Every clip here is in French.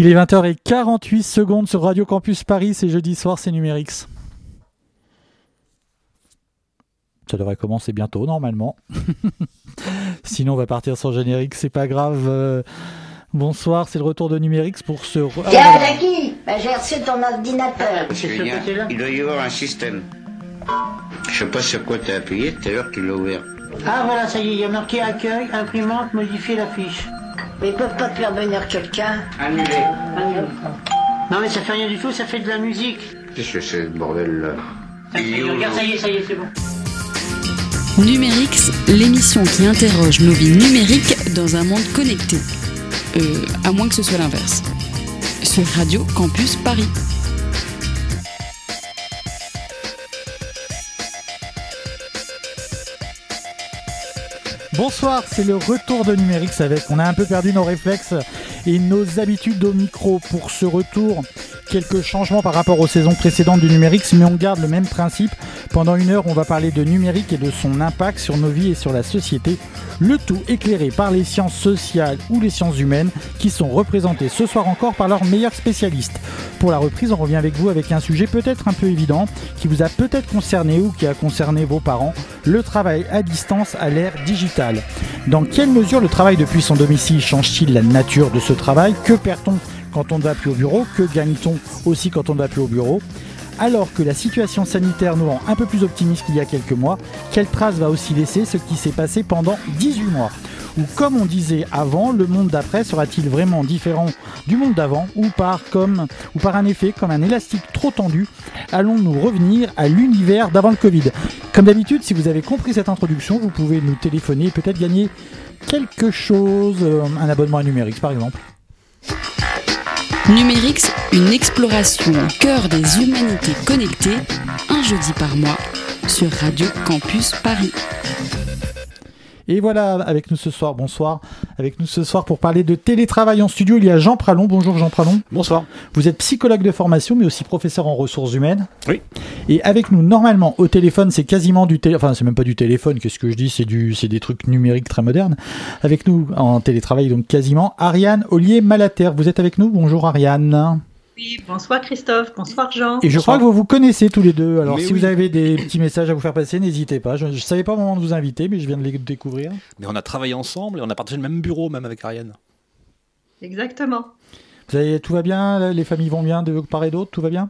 Il est 20h48 secondes sur Radio Campus Paris, c'est jeudi soir, c'est Numérix. Ça devrait commencer bientôt, normalement. Sinon, on va partir sans générique, c'est pas grave. Euh, bonsoir, c'est le retour de Numérix pour ce. Tiens, ah, qui bah, J'ai reçu ton ordinateur. il doit y avoir un système. Je sais pas sur quoi tu as appuyé, tout à l'heure tu l'as ouvert. Ah voilà, ça y est, il y a marqué accueil, imprimante, modifier la fiche. Mais ils peuvent pas te faire venir quelqu'un. Annulé. Non mais ça fait rien du tout, ça fait de la musique. Qu'est-ce que c'est ce bordel là ça y, est, regarde, ça y est, ça y est, c'est bon. Numérix, l'émission qui interroge nos vies numériques dans un monde connecté. Euh, à moins que ce soit l'inverse. Sur Radio Campus Paris. Bonsoir, c'est le retour de Numérix avec. On a un peu perdu nos réflexes et nos habitudes au micro pour ce retour. Quelques changements par rapport aux saisons précédentes du Numérix, mais on garde le même principe. Pendant une heure, on va parler de numérique et de son impact sur nos vies et sur la société. Le tout éclairé par les sciences sociales ou les sciences humaines qui sont représentées ce soir encore par leurs meilleurs spécialistes. Pour la reprise, on revient avec vous avec un sujet peut-être un peu évident qui vous a peut-être concerné ou qui a concerné vos parents, le travail à distance à l'ère digitale. Dans quelle mesure le travail depuis son domicile change-t-il la nature de ce travail? Que perd-on quand on ne va plus au bureau Que gagne-t-on aussi quand on ne va plus au bureau alors que la situation sanitaire nous rend un peu plus optimistes qu'il y a quelques mois, quelle trace va aussi laisser ce qui s'est passé pendant 18 mois Ou comme on disait avant, le monde d'après sera-t-il vraiment différent du monde d'avant ou par, comme, ou par un effet comme un élastique trop tendu Allons-nous revenir à l'univers d'avant le Covid Comme d'habitude, si vous avez compris cette introduction, vous pouvez nous téléphoner et peut-être gagner quelque chose, euh, un abonnement à numérique par exemple. Numérix, une exploration au cœur des humanités connectées, un jeudi par mois, sur Radio Campus Paris. Et voilà, avec nous ce soir, bonsoir, avec nous ce soir pour parler de télétravail en studio, il y a Jean Pralon. Bonjour Jean Pralon. Bonsoir. Vous êtes psychologue de formation, mais aussi professeur en ressources humaines. Oui. Et avec nous, normalement, au téléphone, c'est quasiment du téléphone, enfin, c'est même pas du téléphone, qu'est-ce que je dis, c'est du, c'est des trucs numériques très modernes. Avec nous, en télétravail, donc quasiment, Ariane Ollier Malater. Vous êtes avec nous? Bonjour Ariane bonsoir Christophe, bonsoir Jean. Et je crois que vous vous connaissez tous les deux. Alors si vous avez des petits messages à vous faire passer, n'hésitez pas. Je ne savais pas au moment de vous inviter, mais je viens de les découvrir. Mais on a travaillé ensemble et on a partagé le même bureau, même avec Ariane. Exactement. Vous avez, tout va bien? Les familles vont bien de part et d'autre? Tout va bien?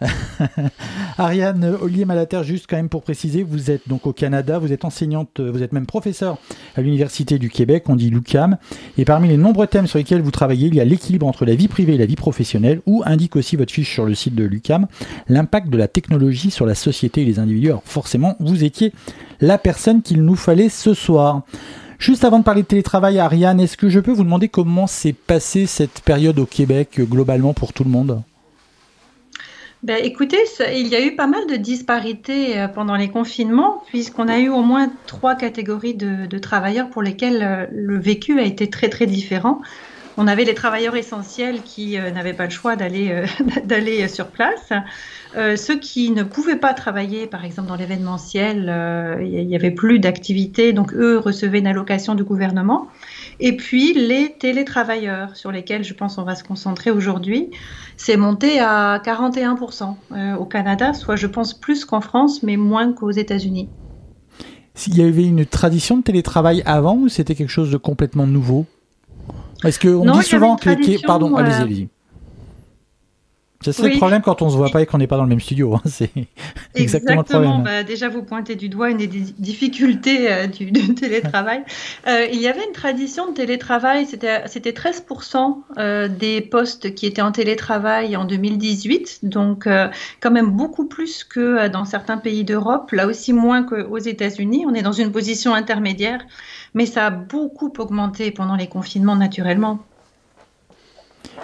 Ariane Ollier Malater, juste quand même pour préciser, vous êtes donc au Canada, vous êtes enseignante, vous êtes même professeur à l'Université du Québec, on dit l'UCAM, et parmi les nombreux thèmes sur lesquels vous travaillez, il y a l'équilibre entre la vie privée et la vie professionnelle, ou indique aussi votre fiche sur le site de l'UCAM, l'impact de la technologie sur la société et les individus. Alors forcément, vous étiez la personne qu'il nous fallait ce soir. Juste avant de parler de télétravail, Ariane, est-ce que je peux vous demander comment s'est passée cette période au Québec globalement pour tout le monde? Ben, écoutez, il y a eu pas mal de disparités euh, pendant les confinements, puisqu'on a eu au moins trois catégories de, travailleurs pour lesquels euh, le vécu a été très très différent. On avait les travailleurs essentiels qui euh, n'avaient pas le choix d'aller d'aller sur place. ceux qui ne pouvaient pas travailler, par exemple dans l'événementiel, il n'y avait plus d'activité, donc eux recevaient une allocation du gouvernement. Et puis les télétravailleurs, sur lesquels je pense on va se concentrer aujourd'hui, c'est monté à 41% euh, au Canada, soit je pense plus qu'en France, mais moins qu'aux États-Unis. S'il y avait une tradition de télétravail avant ou c'était quelque chose de complètement nouveau? Est-ce qu'on dit souvent que les... Pardon, allez-y, euh, allez-y. C'est le problème quand on se voit pas et qu'on n'est pas dans le même studio. Hein. C'est exactement, le problème. Bah, déjà, vous pointez du doigt une des difficultés euh, du, télétravail. Euh, il y avait une tradition de télétravail. C'était 13% euh, des postes qui étaient en télétravail en 2018. Donc, quand même beaucoup plus que dans certains pays d'Europe. Là aussi, moins qu'aux États-Unis. On est dans une position intermédiaire. Mais ça a beaucoup augmenté pendant les confinements, naturellement.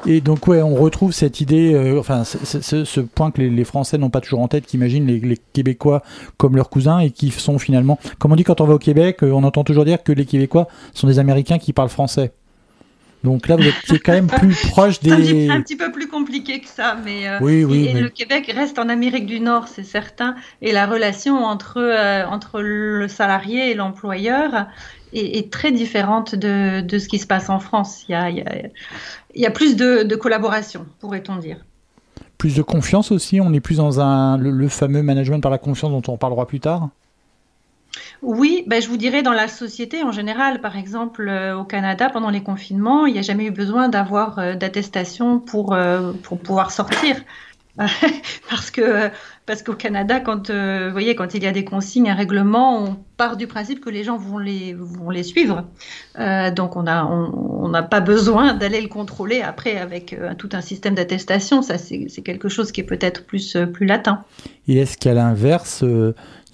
Et donc, ouais, on retrouve cette idée, euh, enfin, ce, point que les, Français n'ont pas toujours en tête, qui imaginent les, Québécois comme leurs cousins et qui sont finalement, comme on dit quand on va au Québec, euh, on entend toujours dire que les Québécois sont des Américains qui parlent français. Donc là, vous êtes quand même plus proche des. Un petit, peu plus compliqué que ça, mais. Euh, oui, oui. Et, le Québec reste en Amérique du Nord, c'est certain. Et la relation entre, entre le salarié et l'employeur est, très différente de, de, ce qui se passe en France. Il y a, il y a, plus de, de collaboration, pourrait-on dire. Plus de confiance aussi, on est plus dans un, le, fameux management par la confiance dont on parlera plus tard? Oui, ben je vous dirais dans la société en général, par exemple euh, au Canada pendant les confinements, il n'y a jamais eu besoin d'avoir euh, d'attestation pour, euh, pour pouvoir sortir. parce que parce qu'au Canada, quand vous voyez, quand il y a des consignes, un règlement, on part du principe que les gens vont les vont les suivre. donc on a on n'a pas besoin d'aller le contrôler après avec tout un système d'attestation. Ça c'est quelque chose qui est peut-être plus plus latin. Et est-ce qu'à l'inverse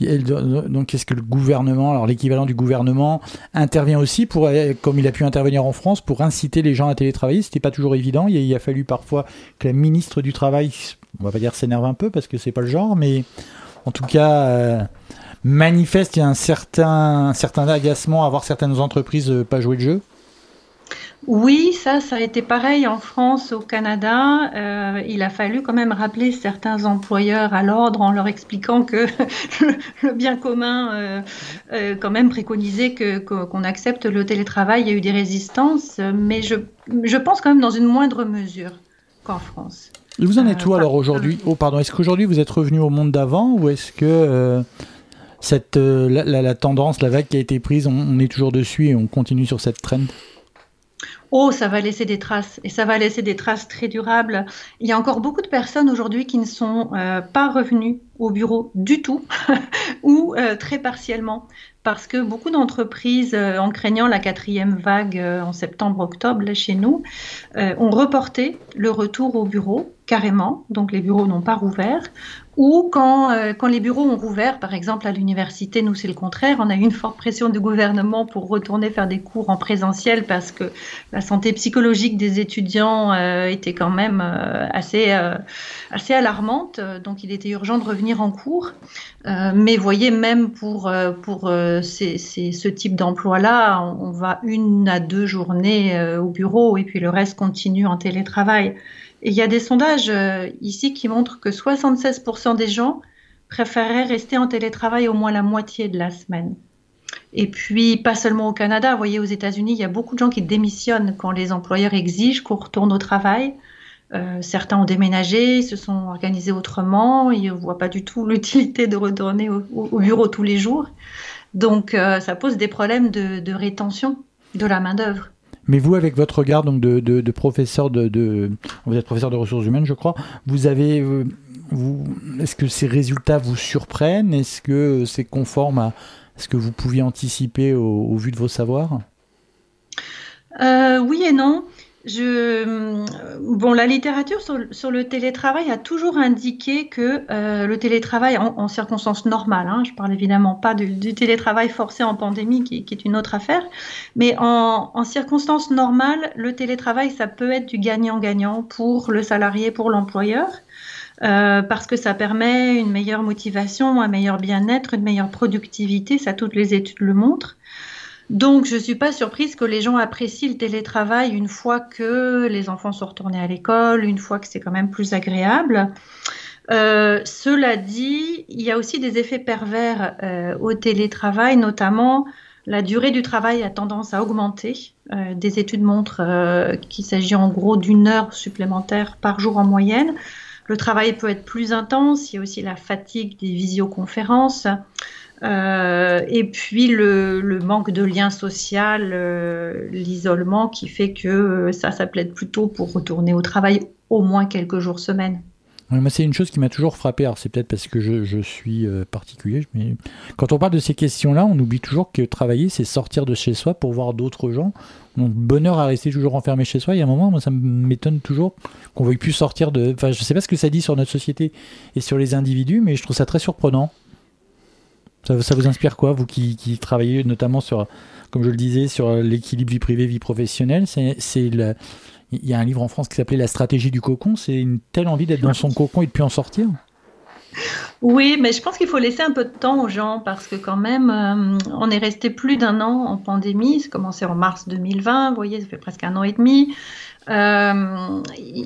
donc, est-ce que le gouvernement, alors l'équivalent du gouvernement, intervient aussi pour, comme il a pu intervenir en France, pour inciter les gens à télétravailler? C'était pas toujours évident. Il a, fallu parfois que la ministre du Travail, on va pas dire s'énerve un peu parce que c'est pas le genre, mais en tout cas euh, manifeste un certain, un certain agacement à voir certaines entreprises euh, pas jouer le jeu. Oui, ça, ça a été pareil en France, au Canada. Euh, il a fallu quand même rappeler certains employeurs à l'ordre en leur expliquant que le, bien commun, quand même, préconisait que, qu'on accepte le télétravail. Il y a eu des résistances, mais je, je pense quand même dans une moindre mesure qu'en France. Et vous en êtes où alors aujourd'hui Oh, pardon. Est-ce qu'aujourd'hui vous êtes revenu au monde d'avant ou est-ce que cette la, tendance, la vague qui a été prise, on, on est toujours dessus et on continue sur cette trend? Oh, ça va laisser des traces et ça va laisser des traces très durables. Il y a encore beaucoup de personnes aujourd'hui qui ne sont euh, pas revenues au bureau du tout ou euh, très partiellement parce que beaucoup d'entreprises, euh, en craignant la quatrième vague en septembre-octobre chez nous, ont reporté le retour au bureau carrément, donc les bureaux n'ont pas rouvert, ou quand, euh, quand les bureaux ont rouvert, par exemple à l'université, nous c'est le contraire, on a eu une forte pression du gouvernement pour retourner faire des cours en présentiel parce que la santé psychologique des étudiants euh, était quand même euh, assez, assez alarmante, donc il était urgent de revenir en cours. mais voyez, même pour, pour ces, ces, ce type d'emploi-là, on, on, va une à deux journées au bureau et puis le reste continue en télétravail il y a des sondages euh, ici qui montrent que 76% des gens préféreraient rester en télétravail au moins la moitié de la semaine. Et puis, pas seulement au Canada, vous voyez, aux États-Unis, il y a beaucoup de gens qui démissionnent quand les employeurs exigent qu'on retourne au travail. Euh, certains ont déménagé, se sont organisés autrement, ils ne voient pas du tout l'utilité de retourner au, bureau tous les jours. Donc, euh, ça pose des problèmes de, de rétention de la main-d'œuvre. Mais vous, avec votre regard donc de, de, professeur de, vous êtes professeur de ressources humaines, je crois. Vous avez, euh, est-ce que ces résultats vous surprennent? Est-ce que c'est conforme à ce que vous pouviez anticiper au, vu de vos savoirs? Euh, Oui et non. Je, bon, la littérature sur, le télétravail a toujours indiqué que euh, le télétravail en, circonstances normales, hein, je parle évidemment pas du, télétravail forcé en pandémie qui, est une autre affaire, mais en, circonstances normales, le télétravail, ça peut être du gagnant-gagnant pour le salarié, pour l'employeur. Euh, parce que ça permet une meilleure motivation, un meilleur bien-être, une meilleure productivité, ça toutes les études le montrent. Donc, je ne suis pas surprise que les gens apprécient le télétravail une fois que les enfants sont retournés à l'école, une fois que c'est quand même plus agréable. Euh, cela dit, il y a aussi des effets pervers euh, au télétravail, notamment la durée du travail a tendance à augmenter. Euh, des études montrent qu'il s'agit en gros d'une heure supplémentaire par jour en moyenne. Le travail peut être plus intense, il y a aussi la fatigue des visioconférences. Euh, et puis le, manque de lien social, euh, l'isolement qui fait que euh, ça, ça plaide plutôt pour retourner au travail au moins quelques jours semaine. c'est une chose qui m'a toujours frappé. Alors c'est peut-être parce que je, suis particulier, mais quand on parle de ces questions-là, on oublie toujours que travailler, c'est sortir de chez soi pour voir d'autres gens. Donc bonheur à rester toujours enfermé chez soi. Il y a un moment, moi, ça m'étonne toujours qu'on veuille plus sortir de. Enfin, je sais pas ce que ça dit sur notre société et sur les individus, mais je trouve ça très surprenant. Ça, vous inspire quoi, vous qui, travaillez notamment sur, comme je le disais, sur l'équilibre vie privée, vie professionnelle? C'est il y a un livre en France qui s'appelait La stratégie du cocon. C'est une telle envie d'être dans son cocon et de plus en sortir? Oui, mais je pense qu'il faut laisser un peu de temps aux gens parce que quand même, euh, on est resté plus d'un an en pandémie. C'est commencé en mars 2020, vous voyez, ça fait presque un an et demi. Euh,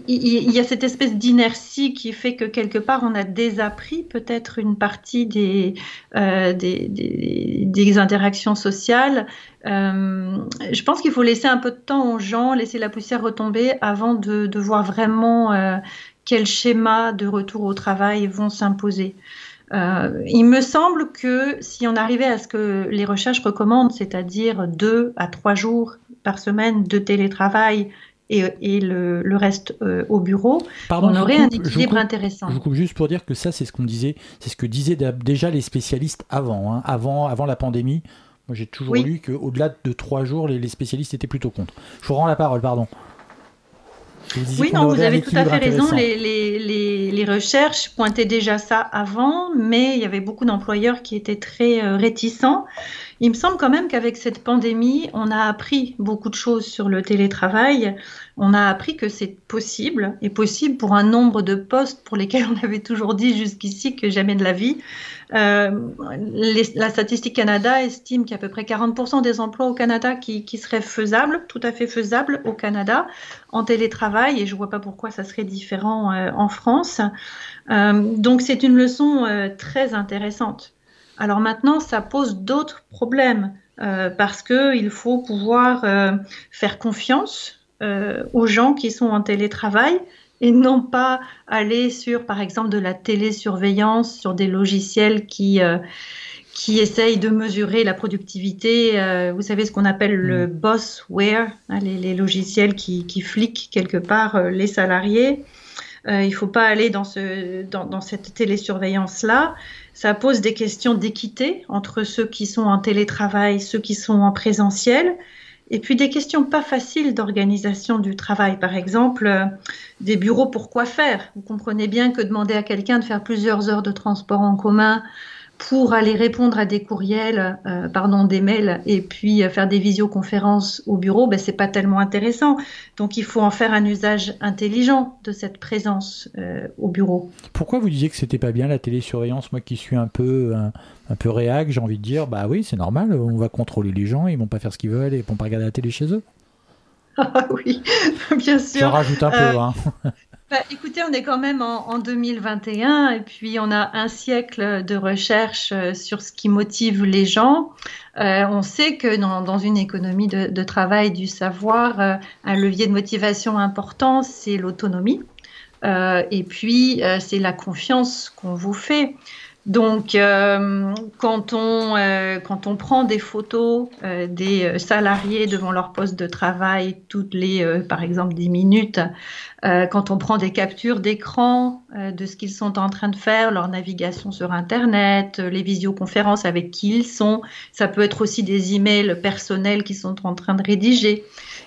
il, y, a cette espèce d'inertie qui fait que quelque part on a désappris peut-être une partie des, euh, des, interactions sociales. Euh, je pense qu'il faut laisser un peu de temps aux gens, laisser la poussière retomber avant de, voir vraiment quels schémas de retour au travail vont s'imposer. Il me semble que si on arrivait à ce que les recherches recommandent, c'est-à-dire deux à trois jours par semaine de télétravail et, le, reste euh, au bureau, on aurait un équilibre intéressant. Je vous coupe juste pour dire que ça, c'est ce qu'on disait, c'est ce que disaient déjà les spécialistes avant, hein, avant, avant la pandémie. Moi, j'ai toujours lu qu'au-delà de trois jours, les, les, spécialistes étaient plutôt contre. Je vous rends la parole, pardon. Oui, non, vous avez tout à fait raison. Les, les, les, recherches pointaient déjà ça avant, mais il y avait beaucoup d'employeurs qui étaient très euh, réticents. Il me semble quand même qu'avec cette pandémie, on a appris beaucoup de choses sur le télétravail. On a appris que c'est possible, et possible pour un nombre de postes pour lesquels on avait toujours dit jusqu'ici que jamais de la vie. Euh, la statistique Canada estime qu'il y a à peu près 40% des emplois au Canada qui, seraient faisables, tout à fait faisables au Canada, en télétravail, et je ne vois pas pourquoi ça serait différent euh, en France. Euh, donc c'est une leçon très intéressante. Alors maintenant, ça pose d'autres problèmes parce qu'il faut pouvoir faire confiance aux gens qui sont en télétravail et non pas aller sur, par exemple, de la télésurveillance, sur des logiciels qui, euh, qui essayent de mesurer la productivité. Euh, vous savez ce qu'on appelle le mm. bossware, hein, les, logiciels qui, qui, fliquent quelque part euh, les salariés. il ne faut pas aller dans, ce, dans, dans cette télésurveillance-là. Ça pose des questions d'équité entre ceux qui sont en télétravail, ceux qui sont en présentiel. Et puis des questions pas faciles d'organisation du travail. Par exemple, euh, des bureaux pour quoi faire. Vous comprenez bien que demander à quelqu'un de faire plusieurs heures de transport en commun pour aller répondre à des courriels, euh, pardon, des mails, et puis euh, faire des visioconférences au bureau, ben, c'est pas tellement intéressant. Donc il faut en faire un usage intelligent de cette présence euh, au bureau. Pourquoi vous disiez que c'était pas bien la télésurveillance? Moi qui suis un peu un, peu réac, j'ai envie de dire, bah oui, c'est normal, on va contrôler les gens, ils vont pas faire ce qu'ils veulent et ils vont pas regarder la télé chez eux. Ah oui, bien sûr. Ça rajoute un peu. Hein. Bah, écoutez, on est quand même en, 2021 et puis on a un siècle de recherche euh, sur ce qui motive les gens. Euh, on sait que dans, une économie de, travail du savoir, euh, un levier de motivation important, c'est l'autonomie. et puis, c'est la confiance qu'on vous fait. Donc, euh, quand, on, euh, quand on prend des photos euh, des salariés devant leur poste de travail toutes les, par exemple, 10 minutes, quand on prend des captures d'écran de ce qu'ils sont en train de faire, leur navigation sur Internet, les visioconférences avec qui ils sont, ça peut être aussi des emails personnels qu'ils sont en train de rédiger,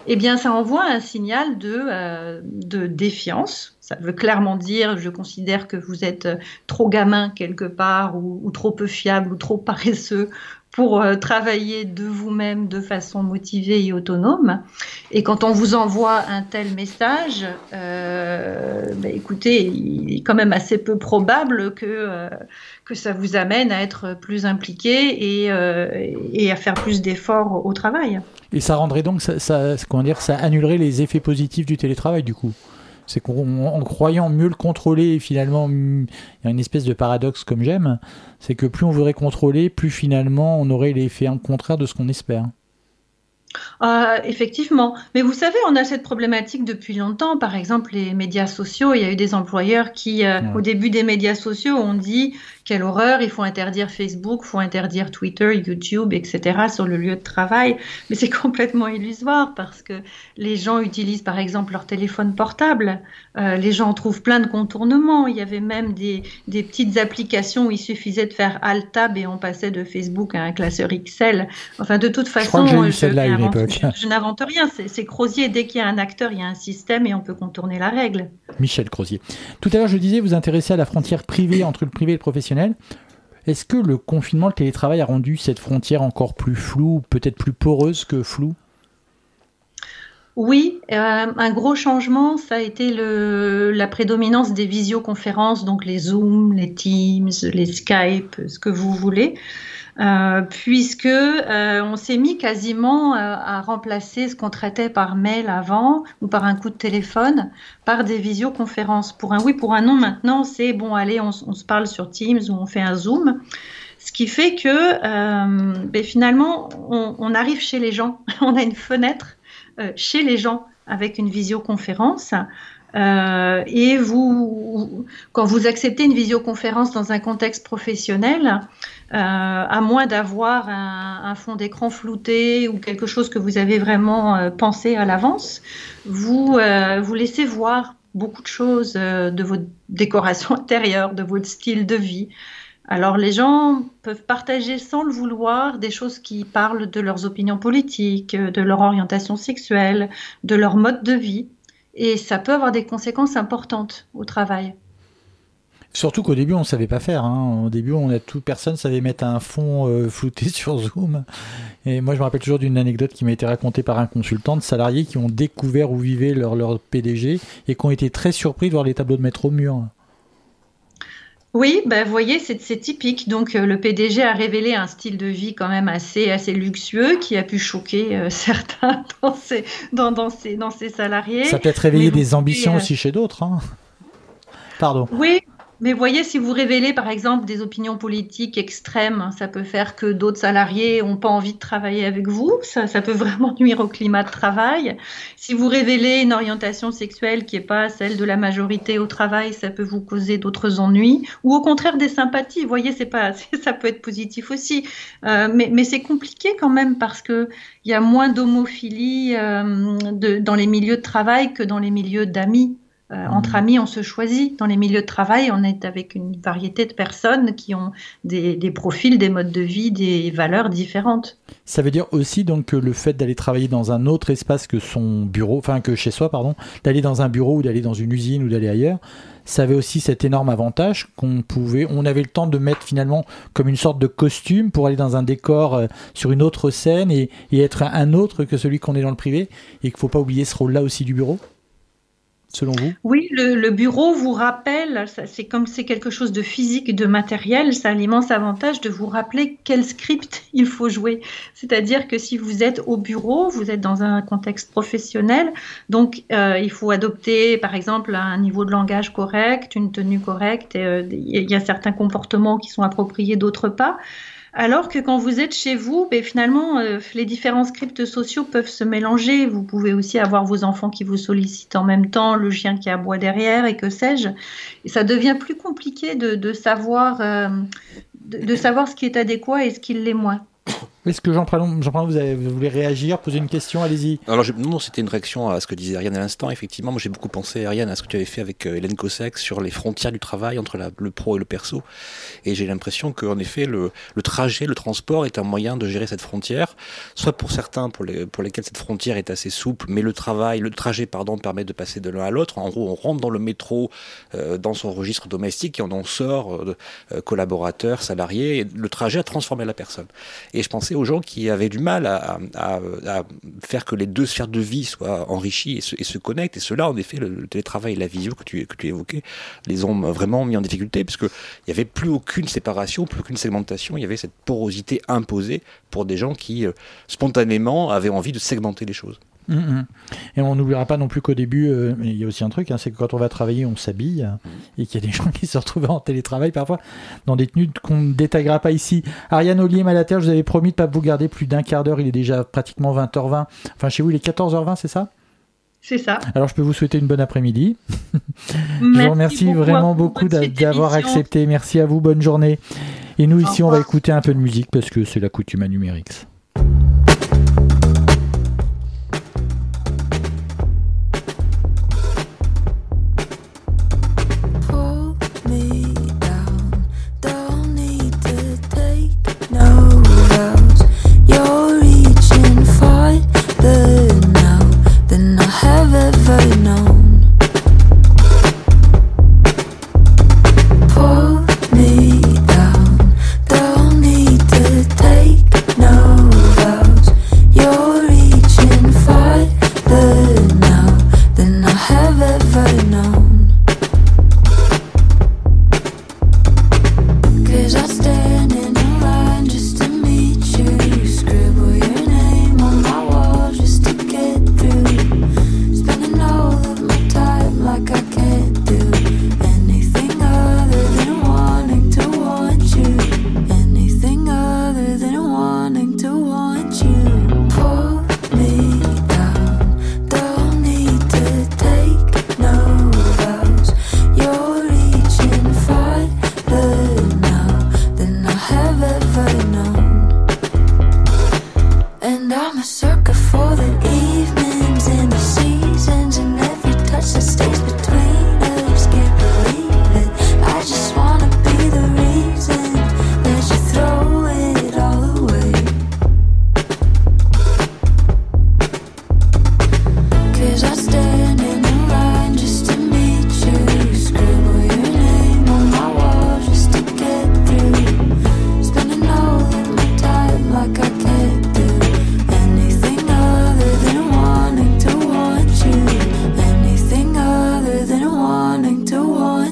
eh bien, ça envoie un signal de, de défiance ça veut clairement dire, je considère que vous êtes euh, trop gamin quelque part ou, trop peu fiable ou trop paresseux pour euh, travailler de vous-même de façon motivée et autonome. Et quand on vous envoie un tel message, euh, ben, écoutez, il est quand même assez peu probable que, que ça vous amène à être plus impliqué et, à faire plus d'efforts au travail. Et ça rendrait donc, comment dire, ça annulerait les effets positifs du télétravail du coup? C'est qu'en croyant mieux le contrôler, finalement, il y a une espèce de paradoxe comme j'aime, c'est que plus on voudrait contrôler, plus finalement on aurait l'effet contraire de ce qu'on espère. Euh, effectivement. Mais vous savez, on a cette problématique depuis longtemps. Par exemple, les médias sociaux, il y a eu des employeurs qui, euh, au début des médias sociaux, ont dit quelle horreur, il faut interdire Facebook, il faut interdire Twitter, YouTube, etc. sur le lieu de travail. Mais c'est complètement illusoire parce que les gens utilisent par exemple leur téléphone portable. Euh, les gens trouvent plein de contournements. Il y avait même des, des, petites applications où il suffisait de faire Alt-Tab et on passait de Facebook à un classeur Excel. Enfin, de toute façon, je, je, je n'invente rien. C'est Crozier. Dès qu'il y a un acteur, il y a un système et on peut contourner la règle. Michel Crozier. Tout à l'heure, je disais, vous intéressez à la frontière privée entre le privé et le professionnel. Est-ce que le confinement, le télétravail a rendu cette frontière encore plus floue, peut-être plus poreuse que floue? Oui, euh, un gros changement, ça a été la prédominance des visioconférences, donc les Zoom, les Teams, les Skype, ce que vous voulez. Euh, puisque euh, on s'est mis quasiment euh, à remplacer ce qu'on traitait par mail avant ou par un coup de téléphone par des visioconférences. Pour un oui, pour un non, maintenant c'est bon, allez, on, se parle sur Teams ou on fait un Zoom. Ce qui fait que ben, finalement, on, on, arrive chez les gens, on a une fenêtre chez les gens avec une visioconférence. Euh, et vous, quand vous acceptez une visioconférence dans un contexte professionnel, euh, à moins d'avoir un, fond d'écran flouté ou quelque chose que vous avez vraiment euh, pensé à l'avance, vous euh, vous laissez voir beaucoup de choses euh, de votre décoration intérieure, de votre style de vie. Alors les gens peuvent partager sans le vouloir des choses qui parlent de leurs opinions politiques, de leur orientation sexuelle, de leur mode de vie et ça peut avoir des conséquences importantes au travail. Surtout qu'au début, on ne savait pas faire. Hein. Au début, on a tout, personne savait mettre un fond euh, flouté sur Zoom. Et moi, je me rappelle toujours d'une anecdote qui m'a été racontée par un consultant de salariés qui ont découvert où vivait leur, leur PDG et qui ont été très surpris de voir les tableaux de maître au mur. Oui, bah, vous voyez, c'est typique. Donc, euh, le PDG a révélé un style de vie quand même assez, assez luxueux qui a pu choquer euh, certains dans ses, dans, dans, ses, dans ses salariés. Ça peut être réveiller des ambitions aussi chez d'autres. Hein. Pardon. Oui, mais voyez, si vous révélez par exemple des opinions politiques extrêmes, ça peut faire que d'autres salariés n'ont pas envie de travailler avec vous. Ça, ça, peut vraiment nuire au climat de travail. Si vous révélez une orientation sexuelle qui n'est pas celle de la majorité au travail, ça peut vous causer d'autres ennuis. Ou au contraire des sympathies. Vous voyez, c'est pas, ça peut être positif aussi. Euh, mais, c'est compliqué quand même parce que il y a moins d'homophilie euh, dans les milieux de travail que dans les milieux d'amis. Euh, entre amis, on se choisit. Dans les milieux de travail, on est avec une variété de personnes qui ont des, des, profils, des modes de vie, des valeurs différentes. Ça veut dire aussi donc que le fait d'aller travailler dans un autre espace que son bureau, enfin que chez soi, pardon, d'aller dans un bureau ou d'aller dans une usine ou d'aller ailleurs, ça avait aussi cet énorme avantage qu'on pouvait, on avait le temps de mettre finalement comme une sorte de costume pour aller dans un décor euh, sur une autre scène et, et être un autre que celui qu'on est dans le privé et qu'il ne faut pas oublier ce rôle-là aussi du bureau Oui, le, le, bureau vous rappelle, c'est comme c'est quelque chose de physique, de matériel, ça a l'immense avantage de vous rappeler quel script il faut jouer. C'est-à-dire que si vous êtes au bureau, vous êtes dans un contexte professionnel, donc euh, il faut adopter par exemple un niveau de langage correct, une tenue correcte, euh, il y a certains comportements qui sont appropriés, d'autres pas. Alors que quand vous êtes chez vous, ben finalement, euh, les différents scripts sociaux peuvent se mélanger. Vous pouvez aussi avoir vos enfants qui vous sollicitent en même temps, le chien qui aboie derrière et que sais-je. Et ça devient plus compliqué de, de savoir, euh, de, de, savoir ce qui est adéquat et ce qui l'est moins. Est-ce que Jean-Paul, Jean vous, vous, voulez réagir, poser une question? Allez-y. Alors, je, non, c'était une réaction à ce que disait Ariane à l'instant. Effectivement, moi j'ai beaucoup pensé, Ariane, à ce que tu avais fait avec euh, Hélène Cossack sur les frontières du travail entre le pro et le perso. Et j'ai l'impression qu'en effet, le, le, trajet, le transport est un moyen de gérer cette frontière. Soit pour certains pour, les, pour lesquels cette frontière est assez souple, mais le travail, le trajet, pardon, permet de passer de l'un à l'autre. En gros, on rentre dans le métro, euh, dans son registre domestique et on en sort euh, euh collaborateur, salarié. Et le trajet a transformé la personne. Et je pensais aux gens qui avaient du mal à, faire que les deux sphères de vie soient enrichies et se, connectent. Et cela, en effet, le, télétravail et la visio que tu, que tu évoquais, les ont vraiment mis en difficulté, puisque il n'y avait plus aucune séparation, plus aucune segmentation. Il y avait cette porosité imposée pour des gens qui, euh, spontanément, avaient envie de segmenter les choses. Mmh. Et on n'oubliera pas non plus qu'au début, euh, il y a aussi un truc, hein, c'est que quand on va travailler, on s'habille mmh. et qu'il y a des gens qui se retrouvent en télétravail parfois dans des tenues qu'on ne détaillera pas ici. Ariane Ollier Malater, je vous avais promis de ne pas vous garder plus d'un quart d'heure, il est déjà pratiquement 20h20. Enfin, chez vous, il est 14h20, c'est ça? C'est ça. Alors je peux vous souhaiter une bonne après-midi. je vous remercie beaucoup vraiment beaucoup d'avoir accepté. Merci à vous, bonne journée. Et nous ici, on va écouter un peu de musique parce que c'est la coutume à Numérix.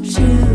You.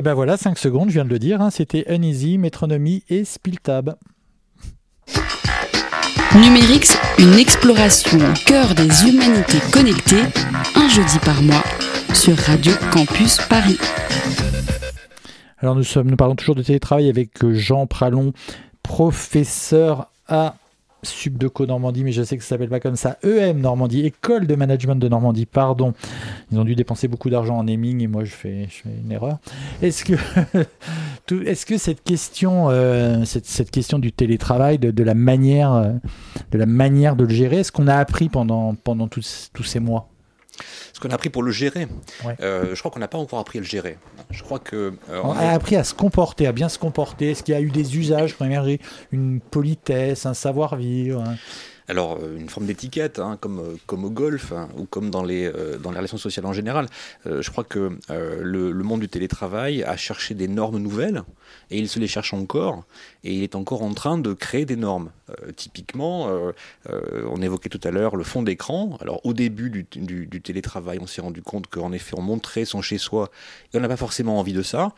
Et ben voilà, 5 secondes, je viens de le dire, hein, c'était Uneasy, Métronomie et Spiltab. Numérix, une exploration au cœur des humanités connectées, un jeudi par mois, sur Radio Campus Paris. Alors nous, sommes, nous parlons toujours de télétravail avec euh, Jean Pralon, professeur à Subdeco Normandie, mais je sais que ça s'appelle pas comme ça, EM Normandie, École de Management de Normandie, pardon. Ils ont dû dépenser beaucoup d'argent en naming et moi je fais, une erreur. Est-ce que, est-ce que cette question, euh, cette, question du télétravail, de, la manière, euh, de la manière de le gérer, est-ce qu'on a appris pendant, pendant tous ces mois? Ce qu'on a appris pour le gérer, Ouais. euh, je crois qu'on n'a pas encore appris à le gérer. Je crois que euh, On on a est- appris à se comporter, à bien se comporter. Est-ce qu'il y a eu des usages qui ont émergé Une politesse, un savoir-vivre Alors, euh, une forme d'étiquette, hein, comme, comme au golf hein, ou comme dans les, euh, dans les relations sociales en général. Je crois que le, le monde du télétravail a cherché des normes nouvelles et il se les cherche encore et il est encore en train de créer des normes. Euh, typiquement, euh, euh, on évoquait tout à l'heure le fond d'écran. Alors, au début du, du- télétravail, on s'est rendu compte qu'en effet, on montrait son chez-soi et on n'a pas forcément envie de ça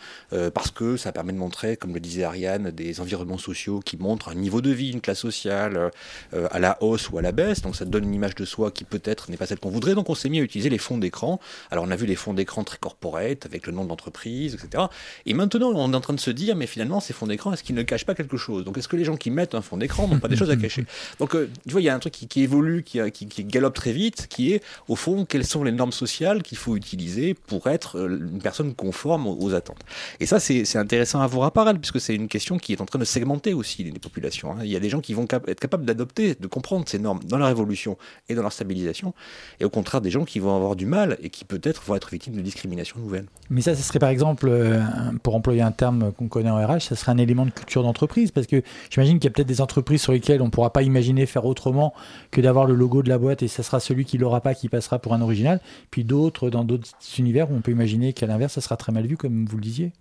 parce que ça permet de montrer, comme le disait Ariane, des environnements sociaux qui montrent un niveau de vie, une classe sociale à la hausse ou à la baisse. Donc ça donne une image de soi qui peut-être n'est pas celle qu'on voudrait. Donc on s'est mis à utiliser les fonds d'écran. Alors on a vu les fonds d'écran très corporate avec le nom de l'entreprise, etc. Et maintenant on est en train de se dire, mais finalement ces fonds d'écran, est-ce qu'ils ne cachent pas quelque chose Donc est-ce que les gens qui mettent un fond d'écran n'ont pas des choses à cacher? Donc euh, tu vois, il y a un truc qui, évolue, qui, galope très vite, qui est au fond quelles sont les normes sociales qu'il faut utiliser pour être euh, une personne conforme aux, attentes? Et ça c'est intéressant à voir apparaître puisque c'est une question qui est en train de segmenter aussi les, populations. hein. Il y a des gens qui vont être capables d'adopter, de comprendre ces normes dans leur évolution et dans leur stabilisation, et au contraire des gens qui vont avoir du mal et qui peut-être vont être victimes de discrimination nouvelle. Mais ça, ce serait par exemple, euh, pour employer un terme qu'on connaît en RH, ça serait un élément de culture d'entreprise. Parce que j'imagine qu'il y a peut-être des entreprises sur lesquelles on ne pourra pas imaginer faire autrement que d'avoir le logo de la boîte et ça sera celui qui l'aura pas qui passera pour un original. Puis d'autres, dans d'autres univers où on peut imaginer qu'à l'inverse, ça sera très mal vu, comme vous le disiez.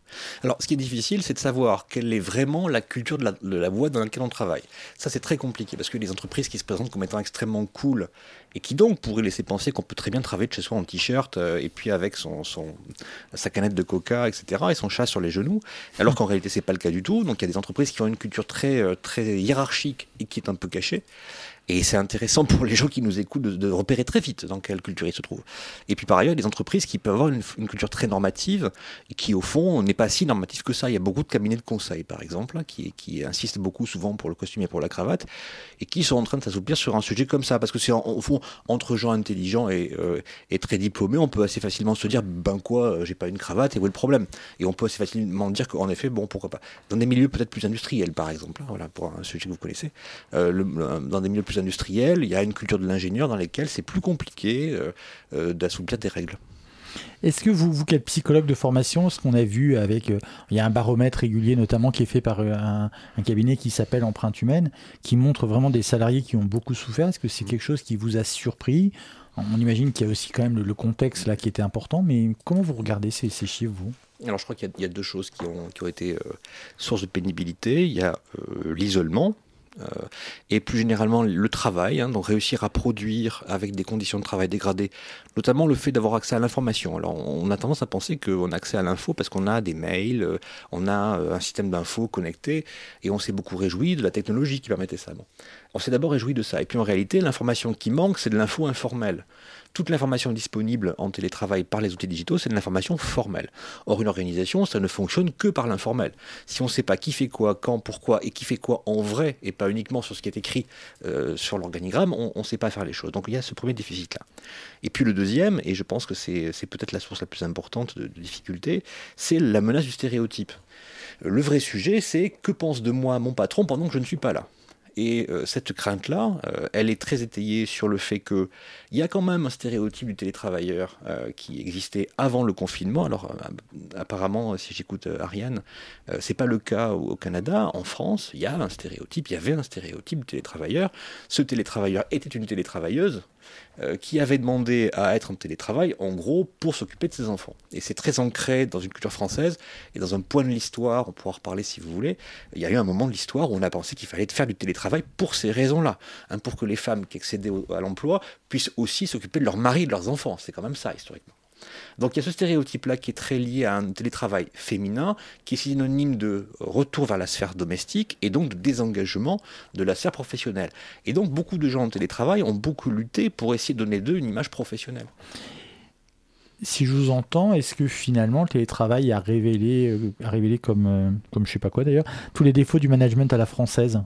Alors, ce qui est difficile, c'est de savoir quelle est vraiment la culture de la, de la boîte dans laquelle on travaille. Ça, c'est très compliqué parce que les entreprises qui se présentent comme étant extrêmement cool et qui donc pourraient laisser penser qu'on peut très bien travailler de chez soi en t-shirt euh, et puis avec son, son, sa canette de coca, etc. et son chat sur les genoux, alors qu'en réalité, c'est pas le cas du tout. Donc, il y a des entreprises qui ont une culture très, euh, très hiérarchique et qui est un peu cachée. Et c'est intéressant pour les gens qui nous écoutent de, repérer très vite dans quelle culture ils se trouvent. Et puis par ailleurs, des entreprises qui peuvent avoir une, culture très normative et qui au fond n'est pas si normative que ça. Il y a beaucoup de cabinets de conseil par exemple hein, qui, insistent beaucoup souvent pour le costume et pour la cravate et qui sont en train de s'assouplir sur un sujet comme ça parce que c'est au fond entre gens intelligents et, euh, et très diplômés, on peut assez facilement se dire ben quoi, euh, j'ai pas une cravate et où est le problème? Et on peut assez facilement dire qu'en effet bon pourquoi pas. Dans des milieux peut-être plus industriels par exemple, hein, voilà pour un sujet que vous connaissez, euh, dans des milieux plus industriels, il y a une culture de l'ingénieur dans lesquels c'est plus compliqué euh, euh, d'assouplir des règles. Est-ce que vous, vous qui êtes psychologue de formation, ce qu'on a vu avec, euh, il y a un baromètre régulier notamment qui est fait par un, un cabinet qui s'appelle Empreinte Humaine, qui montre vraiment des salariés qui ont beaucoup souffert. Est-ce que c'est quelque chose qui vous a surpris? On imagine qu'il y a aussi quand même le, le contexte là qui était important, mais comment vous regardez ces, ces chiffres, vous? Alors je crois qu'il y, a- il y a deux choses qui ont, qui ont été euh, source de pénibilité. Il y a euh, l'isolement. Euh, et plus généralement le travail, hein, donc réussir à produire avec des conditions de travail dégradées, notamment le fait d'avoir accès à l'information. Alors on a tendance à penser qu'on a accès à l'info parce qu'on a des mails, euh, on a euh, un système d'info connecté, et on s'est beaucoup réjoui de la technologie qui permettait ça. On s'est d'abord réjoui de ça, et puis en réalité l'information qui manque, c'est de l'info informelle. Toute l'information disponible en télétravail par les outils digitaux, c'est de l'information formelle. Or, une organisation, ça ne fonctionne que par l'informel. Si on ne sait pas qui fait quoi, quand, pourquoi, et qui fait quoi en vrai, et pas uniquement sur ce qui est écrit euh, sur l'organigramme, on ne sait pas faire les choses. Donc il y a ce premier déficit-là. Et puis le deuxième, et je pense que c'est peut-être la source la plus importante de, de difficulté, c'est la menace du stéréotype. Le vrai sujet, c'est que pense de moi mon patron pendant que je ne suis pas là? Et euh, cette crainte-là, euh, elle est très étayée sur le fait qu'il y a quand même un stéréotype du télétravailleur euh, qui existait avant le confinement. Alors, euh, apparemment, si j'écoute Ariane, euh, c'est pas le cas au, au Canada. En France, il y a un stéréotype, il y avait un stéréotype du télétravailleur. Ce télétravailleur était une télétravailleuse euh, qui avait demandé à être en télétravail, en gros, pour s'occuper de ses enfants. Et c'est très ancré dans une culture française et dans un point de l'histoire, on pourra reparler si vous voulez. Il y a eu un moment de l'histoire où on a pensé qu'il fallait faire du télétravail pour ces raisons-là, hein, pour que les femmes qui accédaient à l'emploi puissent aussi s'occuper de leur mari et de leurs enfants. C'est quand même ça, historiquement. Donc il y a ce stéréotype-là qui est très lié à un télétravail féminin, qui est synonyme de retour vers la sphère domestique et donc de désengagement de la sphère professionnelle. Et donc beaucoup de gens en télétravail ont beaucoup lutté pour essayer de donner d'eux une image professionnelle. Si je vous entends, est-ce que finalement le télétravail a révélé, euh, comme, euh, comme je sais pas quoi d'ailleurs, tous les défauts du management à la française?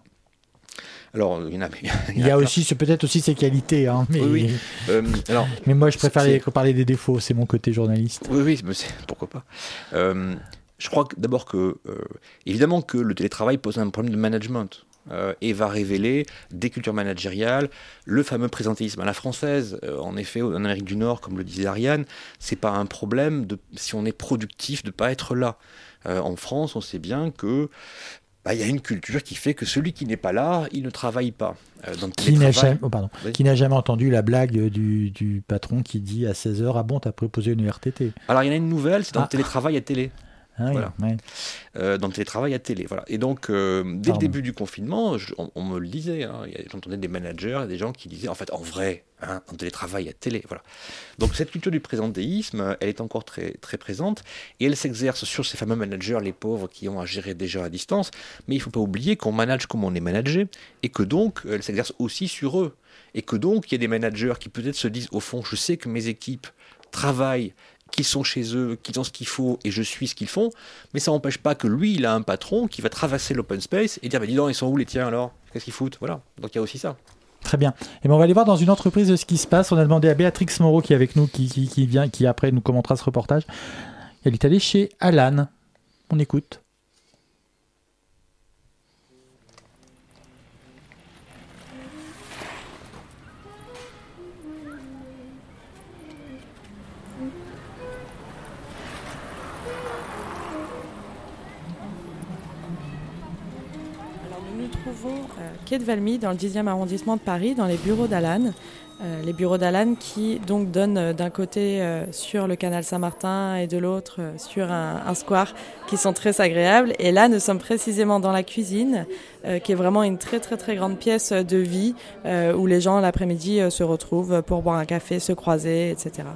Alors il y en a, Il y a plein. aussi peut-être aussi ses qualités, hein, mais, Oui, oui. Euh, alors, mais moi je préfère les- parler des défauts, c'est mon côté journaliste. Oui, oui, mais pourquoi pas. Euh, je crois d'abord que, euh, évidemment, que le télétravail pose un problème de management. euh, et va révéler des cultures managériales, le fameux présentéisme à la française. Euh, en effet, en Amérique du Nord, comme le disait Ariane, c'est pas un problème de, si on est productif de pas être là. Euh, en France, on sait bien que bah, il y a une culture qui fait que celui qui n'est pas là, il ne travaille pas. Euh, Qui n'a jamais, oh, Oui. qui n'a jamais entendu la blague du, du patron qui dit à 16h Ah bon, t'as proposé une RTT Alors il y en a une nouvelle, c'est dans Ah. le télétravail à télé. Ah oui, Voilà. ouais. euh, dans le télétravail à télé. Voilà. Et donc, euh, dès Pardon. le début du confinement, je- on, on me le disait, hein, j'entendais des managers et des gens qui disaient, en fait, en vrai, hein, en télétravail à télé. Voilà. Donc, cette culture du présentéisme, elle est encore très, très présente et elle s'exerce sur ces fameux managers, les pauvres, qui ont à gérer déjà à distance. Mais il ne faut pas oublier qu'on manage comme on est managé et que donc, elle s'exerce aussi sur eux. Et que donc, il y a des managers qui peut-être se disent, au fond, je sais que mes équipes travaillent qu'ils sont chez eux, qu'ils ont ce qu'il faut et je suis ce qu'ils font, mais ça n'empêche pas que lui, il a un patron qui va traverser l'open space et dire bah, dis donc, ils sont où les tiens alors? Qu'est-ce qu'ils foutent? Voilà. Donc il y a aussi ça. Très bien. Et ben on va aller voir dans une entreprise ce qui se passe. On a demandé à Béatrix Moreau qui est avec nous, qui vient, qui après nous commentera ce reportage. Elle est allée chez Alan. On écoute. Quai de Valmy, dans le 10e arrondissement de Paris, dans les bureaux d'Alan. Euh, les bureaux d'Alan qui donc donnent euh, d'un côté euh, sur le canal Saint-Martin et de l'autre sur un, un square qui sont très agréables. Et là, nous sommes précisément dans la cuisine, qui est vraiment une très très très grande pièce de vie où les gens l'après-midi se retrouvent pour boire un café, se croiser, etc.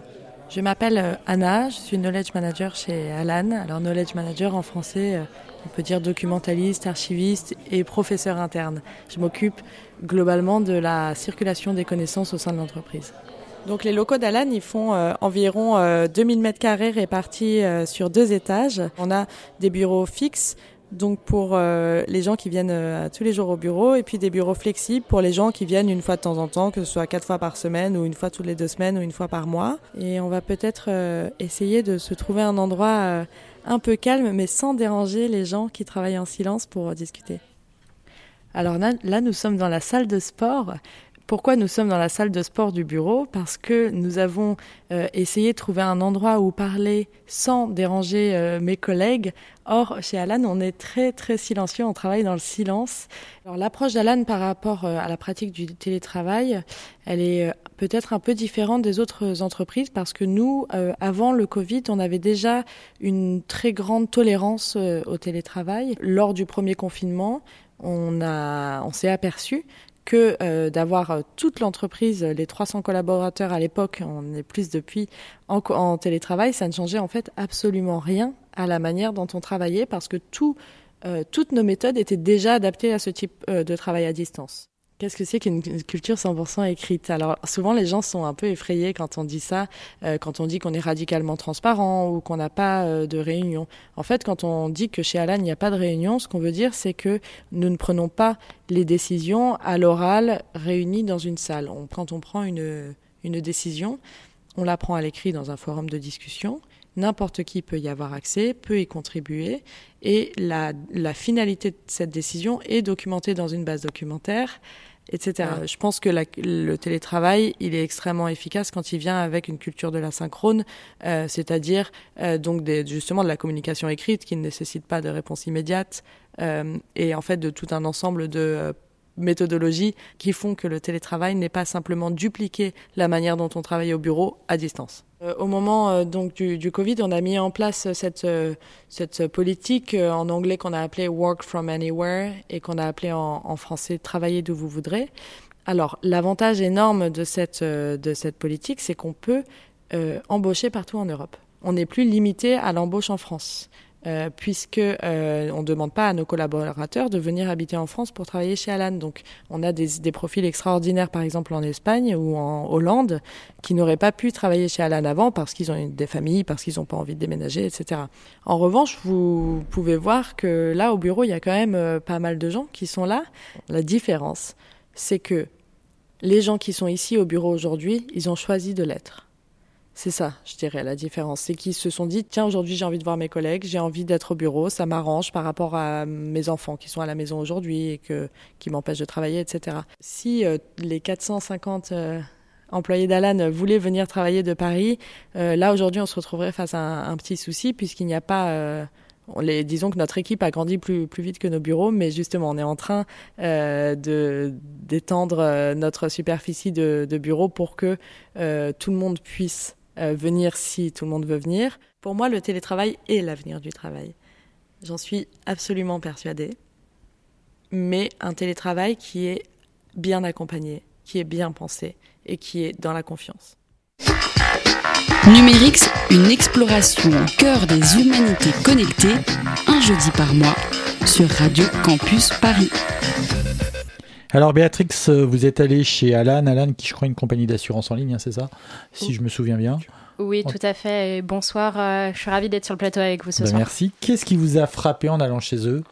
Je m'appelle Anna, je suis Knowledge Manager chez Alan. Alors Knowledge Manager en français, on peut dire documentaliste, archiviste et professeur interne. Je m'occupe globalement de la circulation des connaissances au sein de l'entreprise. Donc les locaux d'Alan, ils font euh, environ euh, 2000 mètres carrés répartis euh, sur deux étages. On a des bureaux fixes, donc pour euh, les gens qui viennent tous les jours au bureau, et puis des bureaux flexibles pour les gens qui viennent une fois de temps en temps, que ce soit quatre fois par semaine, ou une fois toutes les deux semaines, ou une fois par mois. Et on va peut-être essayer de se trouver un endroit un peu calme, mais sans déranger les gens qui travaillent en silence pour discuter. Alors là, nous sommes dans la salle de sport Pourquoi nous sommes dans la salle de sport du bureau Parce que nous avons euh, essayé de trouver un endroit où parler sans déranger euh, mes collègues. Or, chez Alan, on est très très silencieux, on travaille dans le silence. Alors l'approche d'Alan par rapport euh, à la pratique du télétravail, elle est peut-être un peu différente des autres entreprises parce que nous, avant le Covid, on avait déjà une très grande tolérance au télétravail. Lors du premier confinement, on, a, on s'est aperçu que euh, d'avoir euh, toute l'entreprise, les 300 collaborateurs à l'époque, on est plus depuis, en, télétravail, ça ne changeait en fait absolument rien à la manière dont on travaillait parce que tout, euh, toutes nos méthodes étaient déjà adaptées à ce type euh, de travail à distance. Qu'est-ce que c'est qu'une culture 100% écrite? Alors souvent les gens sont un peu effrayés quand on dit ça, euh, quand on dit qu'on est radicalement transparent ou qu'on n'a pas euh, de réunion. En fait, quand on dit que chez Alan il n'y a pas de réunion, ce qu'on veut dire c'est que nous ne prenons pas les décisions à l'oral réunies dans une salle. Quand on prend une, une décision, on la prend à l'écrit dans un forum de discussion. N'importe qui peut y avoir accès, peut y contribuer, et la finalité de cette décision est documentée dans une base documentaire etc. Ouais. Je pense que la, le télétravail, il est extrêmement efficace quand il vient avec une culture de la synchrone, euh, c'est-à-dire euh, donc des, justement de la communication écrite qui ne nécessite pas de réponse immédiate euh, et en fait de tout un ensemble de méthodologies qui font que le télétravail n'est pas simplement dupliquer la manière dont on travaille au bureau à distance. Euh, au moment euh, donc du, Covid, on a mis en place cette, euh, cette politique euh, en anglais qu'on a appelée Work from Anywhere et qu'on a appelé en, français Travailler d'où vous voudrez. Alors l'avantage énorme de cette, de cette politique, c'est qu'on peut embaucher partout en Europe. On n'est plus limité à l'embauche en France. Euh, puisque euh, on ne demande pas à nos collaborateurs de venir habiter en France pour travailler chez Alan. Donc, on a des, des profils extraordinaires, par exemple en Espagne ou en Hollande, qui n'auraient pas pu travailler chez Alan avant parce qu'ils ont des familles, parce qu'ils n'ont pas envie de déménager, etc. En revanche, vous pouvez voir que là, au bureau, il y a quand même euh, pas mal de gens qui sont là. La différence, c'est que les gens qui sont ici au bureau aujourd'hui, ils ont choisi de l'être. C'est ça, je dirais, la différence. C'est qu'ils se sont dit, tiens, aujourd'hui, j'ai envie de voir mes collègues, j'ai envie d'être au bureau, ça m'arrange par rapport à mes enfants qui sont à la maison aujourd'hui et que, qui m'empêchent de travailler, etc. Si euh, les 450 euh, employés d'Alan voulaient venir travailler de Paris, euh, là, aujourd'hui, on se retrouverait face à un, petit souci puisqu'il n'y a pas... Disons que notre équipe a grandi plus, plus vite que nos bureaux, mais justement, on est en train euh, d'étendre notre superficie de, de bureaux pour que tout le monde puisse euh, venir si tout le monde veut venir. Pour moi, le télétravail est l'avenir du travail. J'en suis absolument persuadée. Mais un télétravail qui est bien accompagné, qui est bien pensé et qui est dans la confiance. Numérix, une exploration au cœur des humanités connectées, un jeudi par mois sur Radio Campus Paris. Alors Béatrix, vous êtes allée chez Alan, Alan qui je crois une compagnie d'assurance en ligne, hein, c'est ça Si oui. je me souviens bien. Oui, tout à fait. Bonsoir, euh, je suis ravie d'être sur le plateau avec vous ce ben soir. Merci. Qu'est-ce qui vous a frappé en allant chez eux?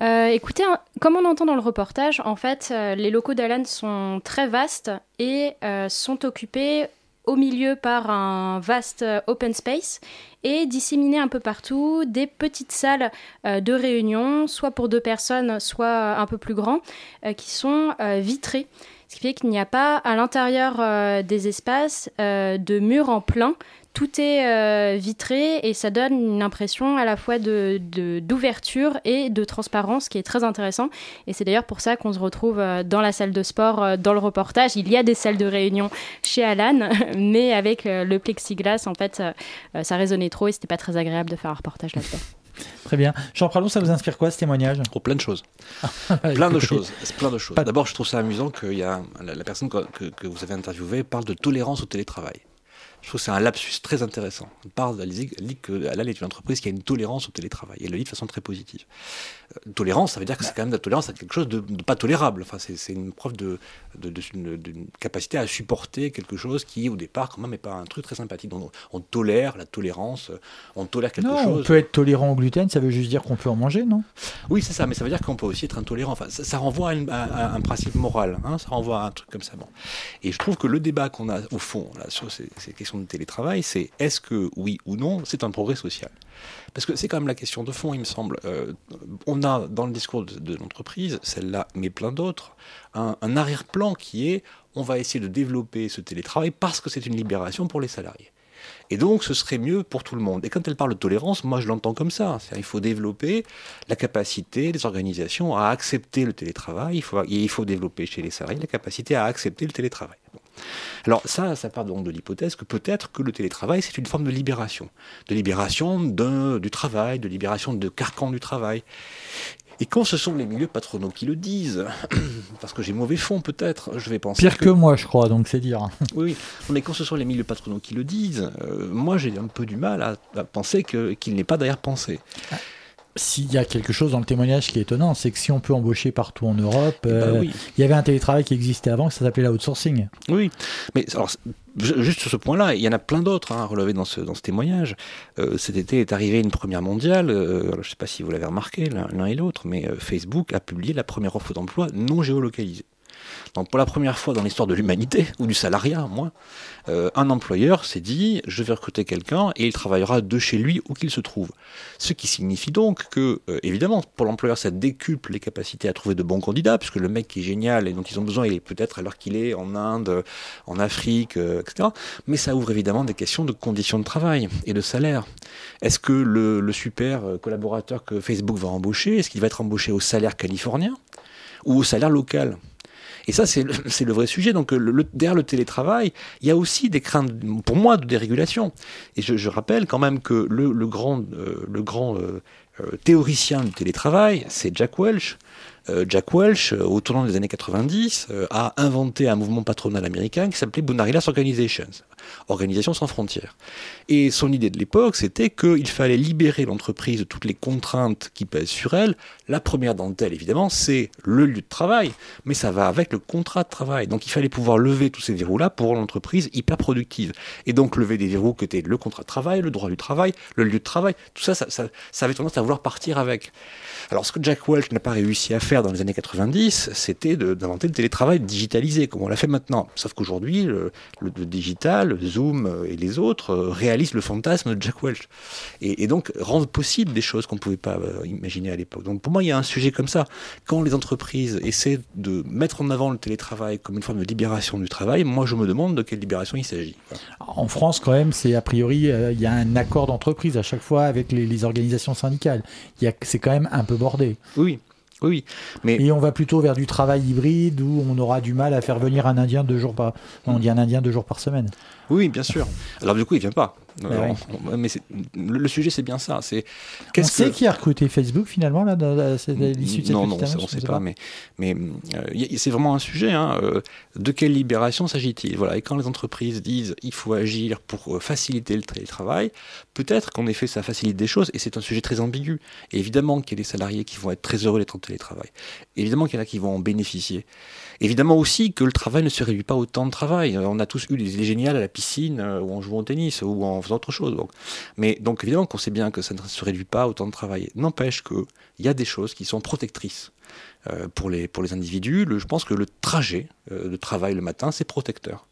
Euh, écoutez, hein, comme on entend dans le reportage, en fait, euh, les locaux d'Alan sont très vastes et euh, sont occupés au milieu par un vaste open space et disséminés un peu partout des petites salles euh, de réunion, soit pour deux personnes, soit un peu plus grand, euh, qui sont euh, vitrées. Ce qui fait qu'il n'y a pas à l'intérieur euh, des espaces euh, de murs en plein. Tout est euh, vitré et ça donne une impression à la fois d'ouverture de, de, et de transparence qui est très intéressant. Et c'est d'ailleurs pour ça qu'on se retrouve euh, dans la salle de sport, euh, dans le reportage. Il y a des salles de réunion chez Alan, mais avec le plexiglas, en fait, ça résonnait trop et c'était pas très agréable de faire un reportage là-dedans. Très bien. Jean Pralon, ça vous inspire quoi ce témoignage? Oh, plein de choses. plein de choses. Plein de choses. D'abord, je trouve ça amusant que y a, la, la personne que, que, que, vous avez interviewée parle de tolérance au télétravail. Je trouve que c'est un lapsus très intéressant. On parle, elle dit que Alal est une entreprise qui a une tolérance au télétravail. Et elle le dit de façon très positive. Euh, tolérance, ça veut dire que c'est quand même de la tolérance à quelque chose de, de pas tolérable. Enfin, c'est une preuve de, de, de, d'une capacité à supporter quelque chose qui, au départ, quand même, n'est pas un truc très sympathique. Donc, on tolère la tolérance, on tolère quelque non, chose. On peut être tolérant au gluten, ça veut juste dire qu'on peut en manger, non? Oui, c'est ça, mais ça veut dire qu'on peut aussi être intolérant. Enfin, ça, ça renvoie à, une, à, à, un principe moral, hein, ça renvoie à un truc comme ça. Bon. Et je trouve que le débat qu'on a, au fond, là, sur ces, ces questions question télétravail, c'est est-ce que oui ou non, c'est un progrès social? Parce que c'est quand même la question de fond, il me semble. Euh, on a dans le discours de, l'entreprise, celle-là, mais plein d'autres, un, arrière-plan qui est on va essayer de développer ce télétravail parce que c'est une libération pour les salariés. Et donc, ce serait mieux pour tout le monde. Et quand elle parle de tolérance, moi, je l'entends comme ça. Il faut développer la capacité des organisations à accepter le télétravail. Il faut, il faut développer chez les salariés la capacité à accepter le télétravail. Alors ça, ça part donc de l'hypothèse que peut-être que le télétravail, c'est une forme de libération. De libération du travail, de libération de carcan du travail. Et quand ce sont les milieux patronaux qui le disent, parce que j'ai mauvais fond peut-être, je vais penser. Pire que... que, moi, je crois, donc c'est dire. Oui, oui, mais quand ce sont les milieux patronaux qui le disent, euh, moi j'ai un peu du mal à, à penser qu'il qu n'est pas derrière pensé. Ah. S'il y a quelque chose dans le témoignage qui est étonnant, c'est que si on peut embaucher partout en Europe, Eh ben euh, oui. il y avait un télétravail qui existait avant, ça s'appelait l'outsourcing. Oui, mais alors, juste sur ce point-là, il y en a plein d'autres hein, à relever dans ce, dans ce témoignage. Euh, cet été est arrivée une première mondiale, euh, je ne sais pas si vous l'avez remarqué l'un et l'autre, mais Facebook a publié la première offre d'emploi non géolocalisée. Donc pour la première fois dans l'histoire de l'humanité, ou du salariat, moi, euh, un employeur s'est dit, je vais recruter quelqu'un et il travaillera de chez lui où qu'il se trouve. Ce qui signifie donc que, euh, évidemment, pour l'employeur, ça décuple les capacités à trouver de bons candidats, puisque le mec qui est génial et dont ils ont besoin, il est peut-être alors qu'il est en Inde, en Afrique, euh, etc. Mais ça ouvre évidemment des questions de conditions de travail et de salaire. Est-ce que le super collaborateur que Facebook va embaucher, est-ce qu'il va être embauché au salaire californien ou au salaire local? Et ça, c'est le, vrai sujet. Donc, derrière le télétravail, il y a aussi des craintes, pour moi, de dérégulation. Et je, rappelle quand même que le, grand, euh, grand euh, théoricien du télétravail, c'est Jack Welch. Euh, Jack Welch, au tournant des années 90, a inventé un mouvement patronal américain qui s'appelait Bonarillas Organizations, Organisation sans frontières. Et son idée de l'époque, c'était qu'il fallait libérer l'entreprise de toutes les contraintes qui pèsent sur elle. La première d'entre elles, évidemment, c'est le lieu de travail, mais ça va avec le contrat de travail. Donc il fallait pouvoir lever tous ces verrous-là pour l'entreprise hyper productive. Et donc lever des verrous que étaient le contrat de travail, le droit du travail, le lieu de travail, tout ça, ça, ça, ça avait tendance à vouloir partir avec. Alors ce que Jack Welch n'a pas réussi à faire dans les années 90, c'était d'inventer le télétravail digitalisé, comme on l'a fait maintenant. Sauf qu'aujourd'hui, le, le, le, digital, Zoom et les autres euh, réalisent le fantasme de Jack Welch. Et, et donc rendent possible des choses qu'on ne pouvait pas euh, imaginer à l'époque. Donc pour moi, il y a un sujet comme ça. Quand les entreprises essaient de mettre en avant le télétravail comme une forme de libération du travail, moi je me demande de quelle libération il s'agit. En France, quand même, c'est a priori, euh, il y a un accord d'entreprise à chaque fois avec les, les organisations syndicales. C'est quand même un peu bordé. Oui. Oui, mais et on va plutôt vers du travail hybride où on aura du mal à faire venir un Indien deux jours par, on dit un Indien deux jours par semaine. Oui, bien sûr. Alors du coup, il vient pas. Alors, oui. Mais le, le, sujet, c'est bien ça. C'est on sait que... qui a recruté Facebook finalement là dans l'issue de cette Non, non, on ne sait pas, pas, Mais, mais euh, c'est vraiment un sujet. Hein, euh, de quelle libération s'agit-il? Voilà. Et quand les entreprises disent il faut agir pour euh, faciliter le télétravail, peut-être qu'en effet, ça facilite des choses. Et c'est un sujet très ambigu. Et évidemment qu'il y a des salariés qui vont être très heureux d'être en télétravail. Évidemment qu'il y en a qui vont en bénéficier. Évidemment aussi que le travail ne se réduit pas au temps de travail. On a tous eu des idées géniales à la piscine ou en jouant au tennis ou en faisant autre chose. Donc. Mais donc évidemment qu'on sait bien que ça ne se réduit pas au temps de travail. N'empêche qu'il y a des choses qui sont protectrices. Euh, pour, les, pour les individus, je pense que le trajet euh, de travail le matin, c'est protecteur.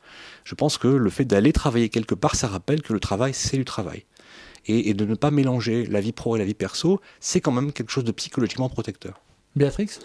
Je pense que le fait d'aller travailler quelque part, ça rappelle que le travail, c'est du travail. Et, et, de ne pas mélanger la vie pro et la vie perso, c'est quand même quelque chose de psychologiquement protecteur. Béatrix?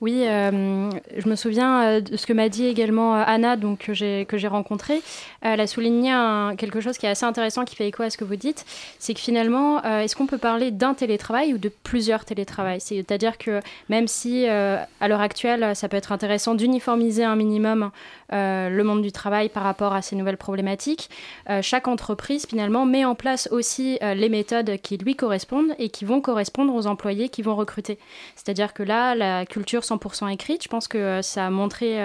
Oui, euh, je me souviens de ce que m'a dit également Anna, donc que j'ai rencontrée. Elle a souligné quelque chose qui est assez intéressant, qui fait écho à ce que vous dites, c'est que finalement, euh, est-ce qu'on peut parler d'un télétravail ou de plusieurs télétravails? C'est-à-dire que même si euh, à l'heure actuelle, ça peut être intéressant d'uniformiser un minimum euh, le monde du travail par rapport à ces nouvelles problématiques, euh, chaque entreprise finalement met en place aussi euh, les méthodes qui lui correspondent et qui vont correspondre aux employés qui vont recruter. C'est-à-dire que là, la culture 100% écrite, je pense que ça a montré,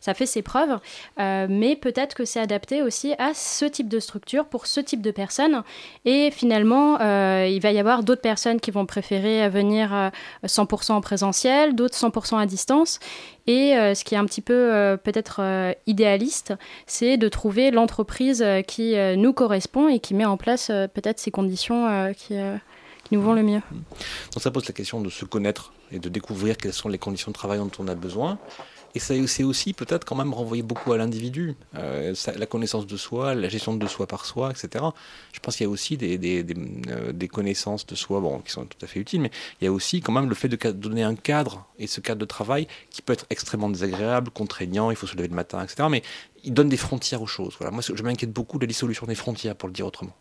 ça fait ses preuves, mais peut-être que c'est adapté aussi à ce type de structure pour ce type de personnes. Et finalement, il va y avoir d'autres personnes qui vont préférer venir 100% en présentiel, d'autres 100% à distance. Et euh, ce qui est un petit peu euh, peut-être euh, idéaliste, c'est de trouver l'entreprise qui nous correspond et qui met en place peut-être ces conditions qui, qui, nous vont le mieux. Donc ça pose la question de se connaître et de découvrir quelles sont les conditions de travail dont on a besoin. Et c'est aussi peut-être quand même renvoyer beaucoup à l'individu, euh, la connaissance de soi, la gestion de soi par soi, etc. Je pense qu'il y a aussi des, euh, des connaissances de soi bon, qui sont tout à fait utiles, mais il y a aussi quand même le fait de donner un cadre, et ce cadre de travail qui peut être extrêmement désagréable, contraignant, il faut se lever le matin, etc. Mais il donne des frontières aux choses. Voilà. Moi, je m'inquiète beaucoup de la dissolution des frontières, pour le dire autrement.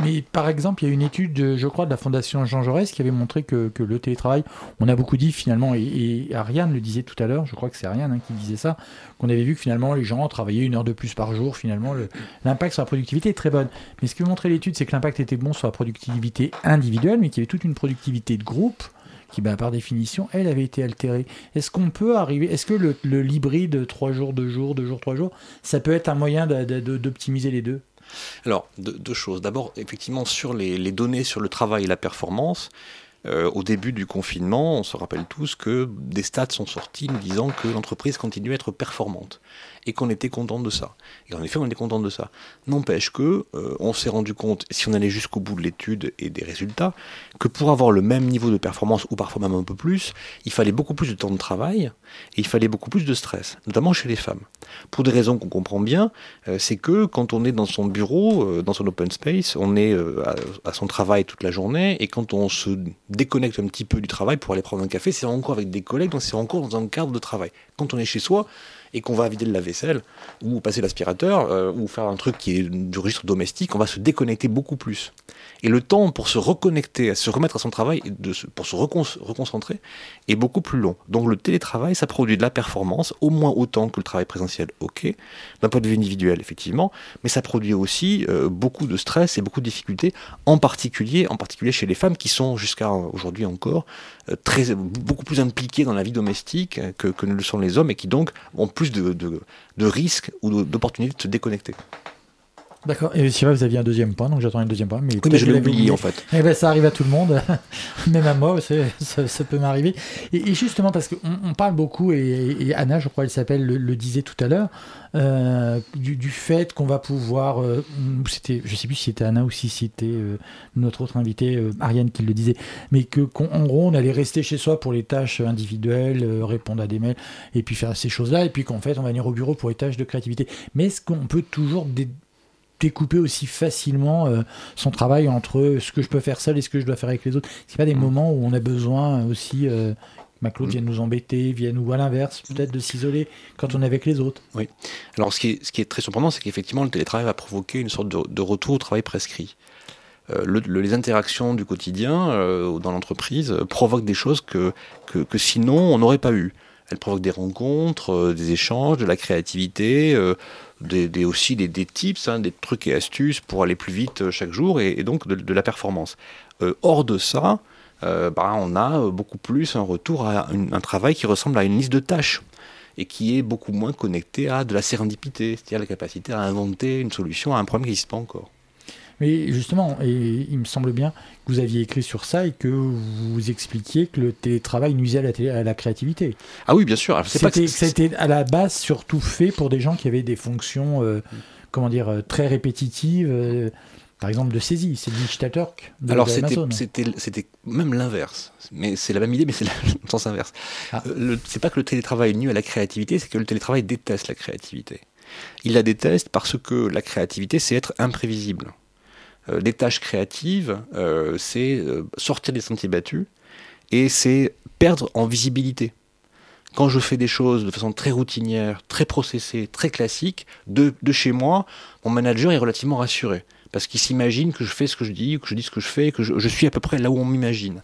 Mais par exemple, il y a une étude, euh, je crois, de la Fondation Jean Jaurès qui avait montré que, le télétravail, on a beaucoup dit finalement, et, Ariane le disait tout à l'heure, je crois que c'est Ariane hein, qui disait ça, qu'on avait vu que finalement les gens travaillaient une heure de plus par jour, finalement le- l'impact sur la productivité est très bonne. Mais ce que montrait l'étude, c'est que l'impact était bon sur la productivité individuelle, mais qu'il y avait toute une productivité de groupe qui, bah, par définition, elle avait été altérée. Est-ce qu'on peut arriver, est-ce que le, l'hybride 3 jours, 2 jours, 2 jours, 3 jours, ça peut être un moyen d'optimiser les deux? Alors, deux, choses. D'abord, effectivement, sur les, données sur le travail et la performance, euh, au début du confinement, on se rappelle tous que des stats sont sortis nous disant que l'entreprise continuait à être performante et qu'on était content de ça. Et en effet, on était content de ça. N'empêche que euh, on s'est rendu compte, si on allait jusqu'au bout de l'étude et des résultats, que pour avoir le même niveau de performance ou parfois même un peu plus, il fallait beaucoup plus de temps de travail et il fallait beaucoup plus de stress, notamment chez les femmes. Pour des raisons qu'on comprend bien, euh, c'est que quand on est dans son bureau, euh, dans son open space, on est euh, à, à son travail toute la journée et quand on se déconnecte un petit peu du travail pour aller prendre un café, c'est encore avec des collègues, donc c'est encore dans un cadre de travail. Quand on est chez soi et qu'on va vider le lave-vaisselle ou passer l'aspirateur euh, ou faire un truc qui est du registre domestique, on va se déconnecter beaucoup plus. Et le temps pour se reconnecter, à se remettre à son travail, pour se recon- reconcentrer, est beaucoup plus long. Donc le télétravail, ça produit de la performance, au moins autant que le travail présentiel, ok, d'un point de vue individuel, effectivement, mais ça produit aussi euh, beaucoup de stress et beaucoup de difficultés, en particulier, en particulier chez les femmes qui sont jusqu'à aujourd'hui encore très, beaucoup plus impliquées dans la vie domestique euh, que, que ne le sont les hommes et qui donc ont plus de, risques ou d'opportunités de se déconnecter. D'accord. Et vrai, vous aviez un deuxième point, donc j'attends un deuxième point. Mais, Oui, peut-être mais je l'ai oublié en fait. Eh ben, ça arrive à tout le monde, même à moi, ça, ça peut m'arriver. Et, et justement, parce qu'on on parle beaucoup, et, et Anna, je crois, elle s'appelle, le, le disait tout à l'heure, euh, du, du fait qu'on va pouvoir, euh, c'était, je sais plus si c'était Anna ou si c'était euh, notre autre invité, euh, Ariane, qui le disait, mais que qu'en en gros, on allait rester chez soi pour les tâches individuelles, répondre à des mails, et puis faire ces choses-là, et puis qu'en fait, on va venir au bureau pour les tâches de créativité. Mais est-ce qu'on peut toujours dé- découper aussi facilement euh, son travail entre ce que je peux faire seul et ce que je dois faire avec les autres. C'est pas des moments où on a besoin aussi euh, que Maclaude vienne nous embêter, vienne ou à l'inverse, peut-être de s'isoler quand on est avec les autres. Oui. Alors, ce qui est, ce qui est très surprenant, c'est qu'effectivement, le télétravail va provoquer une sorte de, de retour au travail prescrit. Euh, le- le- les interactions du quotidien euh, dans l'entreprise provoquent des choses que, que, que sinon on n'aurait pas eu. Elles provoquent des rencontres, euh, des échanges, de la créativité, des, aussi des, tips, hein, des trucs et astuces pour aller plus vite euh, chaque jour et, donc de, la performance. Euh, hors de ça, euh, bah, on a beaucoup plus un retour à un travail qui ressemble à une liste de tâches et qui est beaucoup moins connecté à de la sérendipité, c'est-à-dire la capacité à inventer une solution à un problème qui n'existe pas encore. Mais justement, et il me semble bien que vous aviez écrit sur ça et que vous expliquiez que le télétravail nuisait à la, télé- à la créativité. Ah oui, bien sûr. C'était, à la base surtout fait pour des gens qui avaient des fonctions, euh, comment dire, euh, très répétitives, euh, par exemple de saisie. C'est Digitaltalk de, Alors c'était, même l'inverse. Mais c'est la même idée, mais c'est le sens inverse. Ah. C'est pas que le télétravail nuit à la créativité, c'est que le télétravail déteste la créativité. Il la déteste parce que la créativité, c'est être imprévisible. Euh, les tâches créatives, euh, c'est euh, sortir des sentiers battus et c'est perdre en visibilité. Quand je fais des choses de façon très routinière, très processée, très classique, de, de chez moi, mon manager est relativement rassuré. Parce qu'il s'imagine que je fais ce que je dis, que je dis ce que je fais, que je, je suis à peu près là où on m'imagine.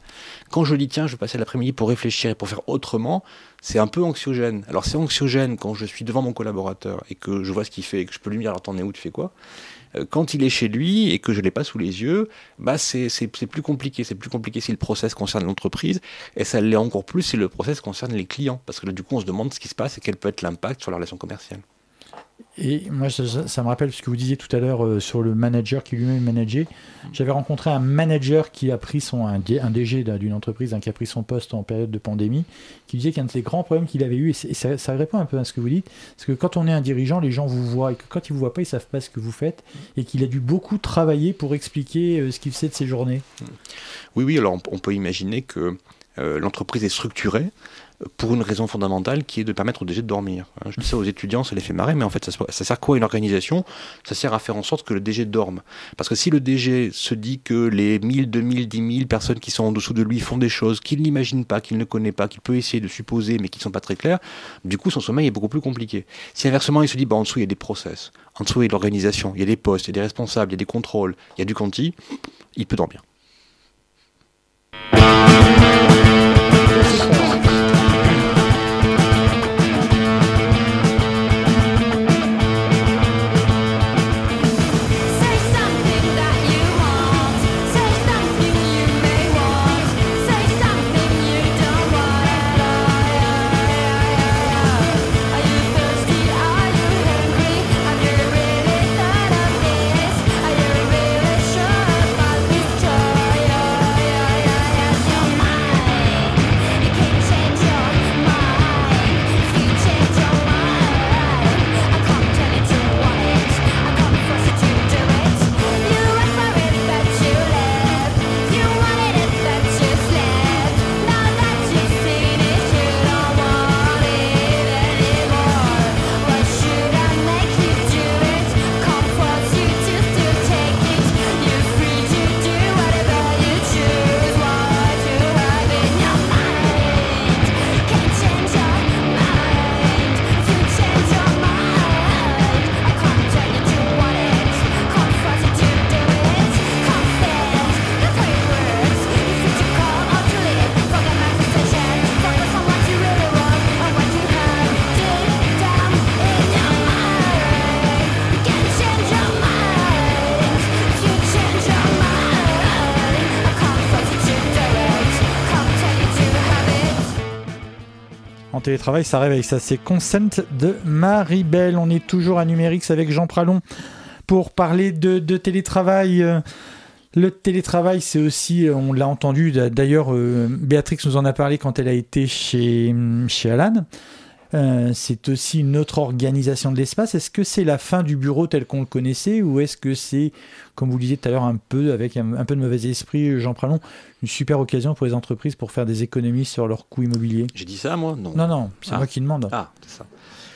Quand je dis, tiens, je vais passer l'après-midi pour réfléchir et pour faire autrement, c'est un peu anxiogène. Alors c'est anxiogène quand je suis devant mon collaborateur et que je vois ce qu'il fait et que je peux lui dire, alors t'en es où, tu fais quoi? Quand il est chez lui et que je l'ai pas sous les yeux, bah c'est plus compliqué. C'est plus compliqué si le process concerne l'entreprise et ça l'est encore plus si le process concerne les clients. Parce que là, du coup, on se demande ce qui se passe et quel peut être l'impact sur la relation commerciale. Et moi, ça, me rappelle ce que vous disiez tout à l'heure euh, sur le manager qui lui-même manageait. J'avais rencontré un manager qui a pris son, un, DG d'un- d'une entreprise, hein, qui a pris son poste en période de pandémie, qui disait qu'un de ses grands problèmes qu'il avait eu, et, ça, répond un peu à ce que vous dites, c'est que quand on est un dirigeant, les gens vous voient, et que quand ils vous voient pas, ils savent pas ce que vous faites, et qu'il a dû beaucoup travailler pour expliquer euh, ce qu'il faisait de ses journées. Oui, oui, alors on, on peut imaginer que euh, l'entreprise est structurée pour une raison fondamentale qui est de permettre au DG de dormir. Hein, Je dis ça aux étudiants, ça les fait marrer, mais en fait, ça sert quoi une organisation? Ça sert à faire en sorte que le DG dorme. Parce que si le DG se dit que les 1000, 2000, 10 000 personnes qui sont en dessous de lui font des choses qu'il n'imagine pas, qu'il ne connaît pas, qu'il peut essayer de supposer, mais qui ne sont pas très claires, du coup, son sommeil est beaucoup plus compliqué. Si inversement, il se dit, bah, en dessous, il y a des process, en dessous, il y a de l'organisation, il y a des postes, il y a des responsables, il y a des contrôles, il y a du conti, il peut dormir. Télétravail, ça réveille. Ça, c'est Consent de Marie-Belle. On est toujours à Numérix avec Jean Pralon pour parler de, télétravail. Euh, Le télétravail, c'est aussi, euh, on l'a entendu, d'a- d'ailleurs, euh, Béatrix nous en a parlé quand elle a été chez, chez Alan. Euh, c'est aussi une autre organisation de l'espace. Est-ce que c'est la fin du bureau tel qu'on le connaissait ou est-ce que c'est, comme vous le disiez tout à l'heure, un peu avec un, un peu de mauvais esprit, Jean Pralon, une super occasion pour les entreprises pour faire des économies sur leurs coûts immobiliers J'ai dit ça, moi? Non. Non, non, c'est Ah. moi qui demande. Ah, c'est ça.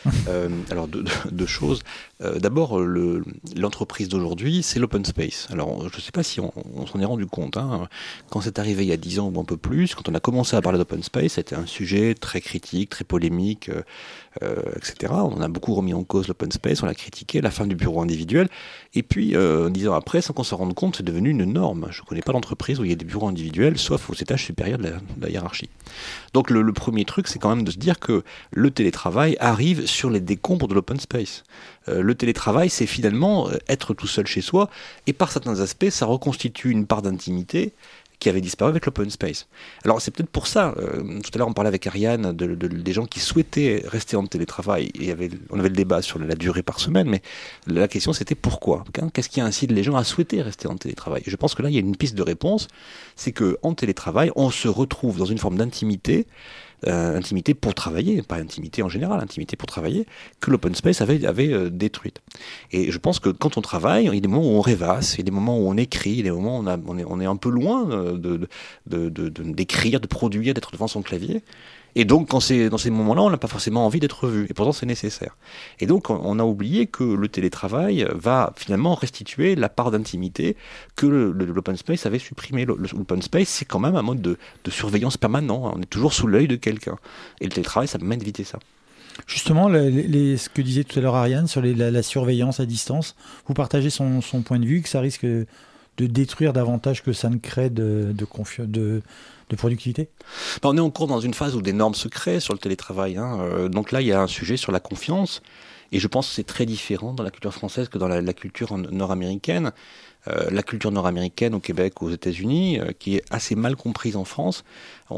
Euh, alors, deux, choses. Euh, D'abord, le- l'entreprise d'aujourd'hui, c'est l'open space. Alors, je ne sais pas si on, s'en est rendu compte. hein. Quand c'est arrivé il y a 10 ans ou un peu plus, quand on a commencé à parler d'open space, c'était un sujet très critique, très polémique, euh, etc. On a beaucoup remis en cause l'open space, on l'a critiqué, la fin du bureau individuel. Et puis, euh, dix ans après, sans qu'on s'en rende compte, c'est devenu une norme. Je ne connais pas d'entreprise où il y a des bureaux individuels, sauf aux étages supérieurs de la, de la hiérarchie. Donc, le, premier truc, c'est quand même de se dire que le télétravail arrive sur les décombres de l'open space. Euh, le télétravail, c'est finalement euh, être tout seul chez soi, et par certains aspects, ça reconstitue une part d'intimité qui avait disparu avec l'open space. Alors c'est peut-être pour ça, euh, tout à l'heure on parlait avec Ariane de, de- des gens qui souhaitaient rester en télétravail, et avait, on avait le débat sur la durée par semaine, mais la question c'était pourquoi? Hein, Qu'est-ce qui incite les gens à souhaiter rester en télétravail? Je pense que là il y a une piste de réponse, c'est que en télétravail, on se retrouve dans une forme d'intimité, euh, intimité pour travailler, pas intimité en général, intimité pour travailler, que l'open space avait, avait euh, détruite. Et je pense que quand on travaille, il y a des moments où on rêvasse, il y a des moments où on écrit, il y a des moments où on, a- on est, on est un peu loin euh, de, de, d'écrire, de produire, d'être devant son clavier. Et donc, quand c'est dans ces moments-là, on n'a pas forcément envie d'être vu. Et pourtant, c'est nécessaire. Et donc, on- a oublié que le télétravail va finalement restituer la part d'intimité que l'open space avait supprimé. L'open space, c'est quand même un mode de, de surveillance permanent. On est toujours sous l'œil de quelqu'un. Et le télétravail, ça permet d'éviter ça. Justement, ce que disait tout à l'heure Ariane sur la, la surveillance à distance, vous partagez son, point de vue, que ça risque de détruire davantage que ça ne crée de, de, de, productivité? Ben, on est encore dans une phase où des normes se créent sur le télétravail. hein. Euh, donc là, il y a un sujet sur la confiance. Et je pense que c'est très différent dans la culture française que dans la, culture nord-américaine. Euh, la culture nord-américaine au Québec, aux États-Unis, euh, qui est assez mal comprise en France.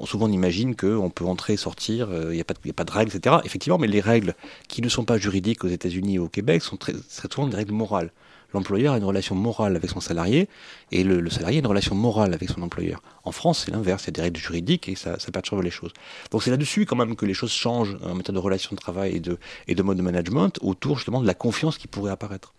Souvent, on imagine qu'on peut entrer et sortir, il n'y a, pas de- règles, etc. Effectivement, mais les règles qui ne sont pas juridiques aux États-Unis et au Québec sont très souvent des règles morales. L'employeur a une relation morale avec son salarié et le, le salarié a une relation morale avec son employeur. En France, c'est l'inverse, il y a des règles juridiques et ça, ça perturbe les choses. Donc c'est là-dessus quand même que les choses changent en matière de relations de travail et de, et de mode de management autour justement de la confiance qui pourrait apparaître.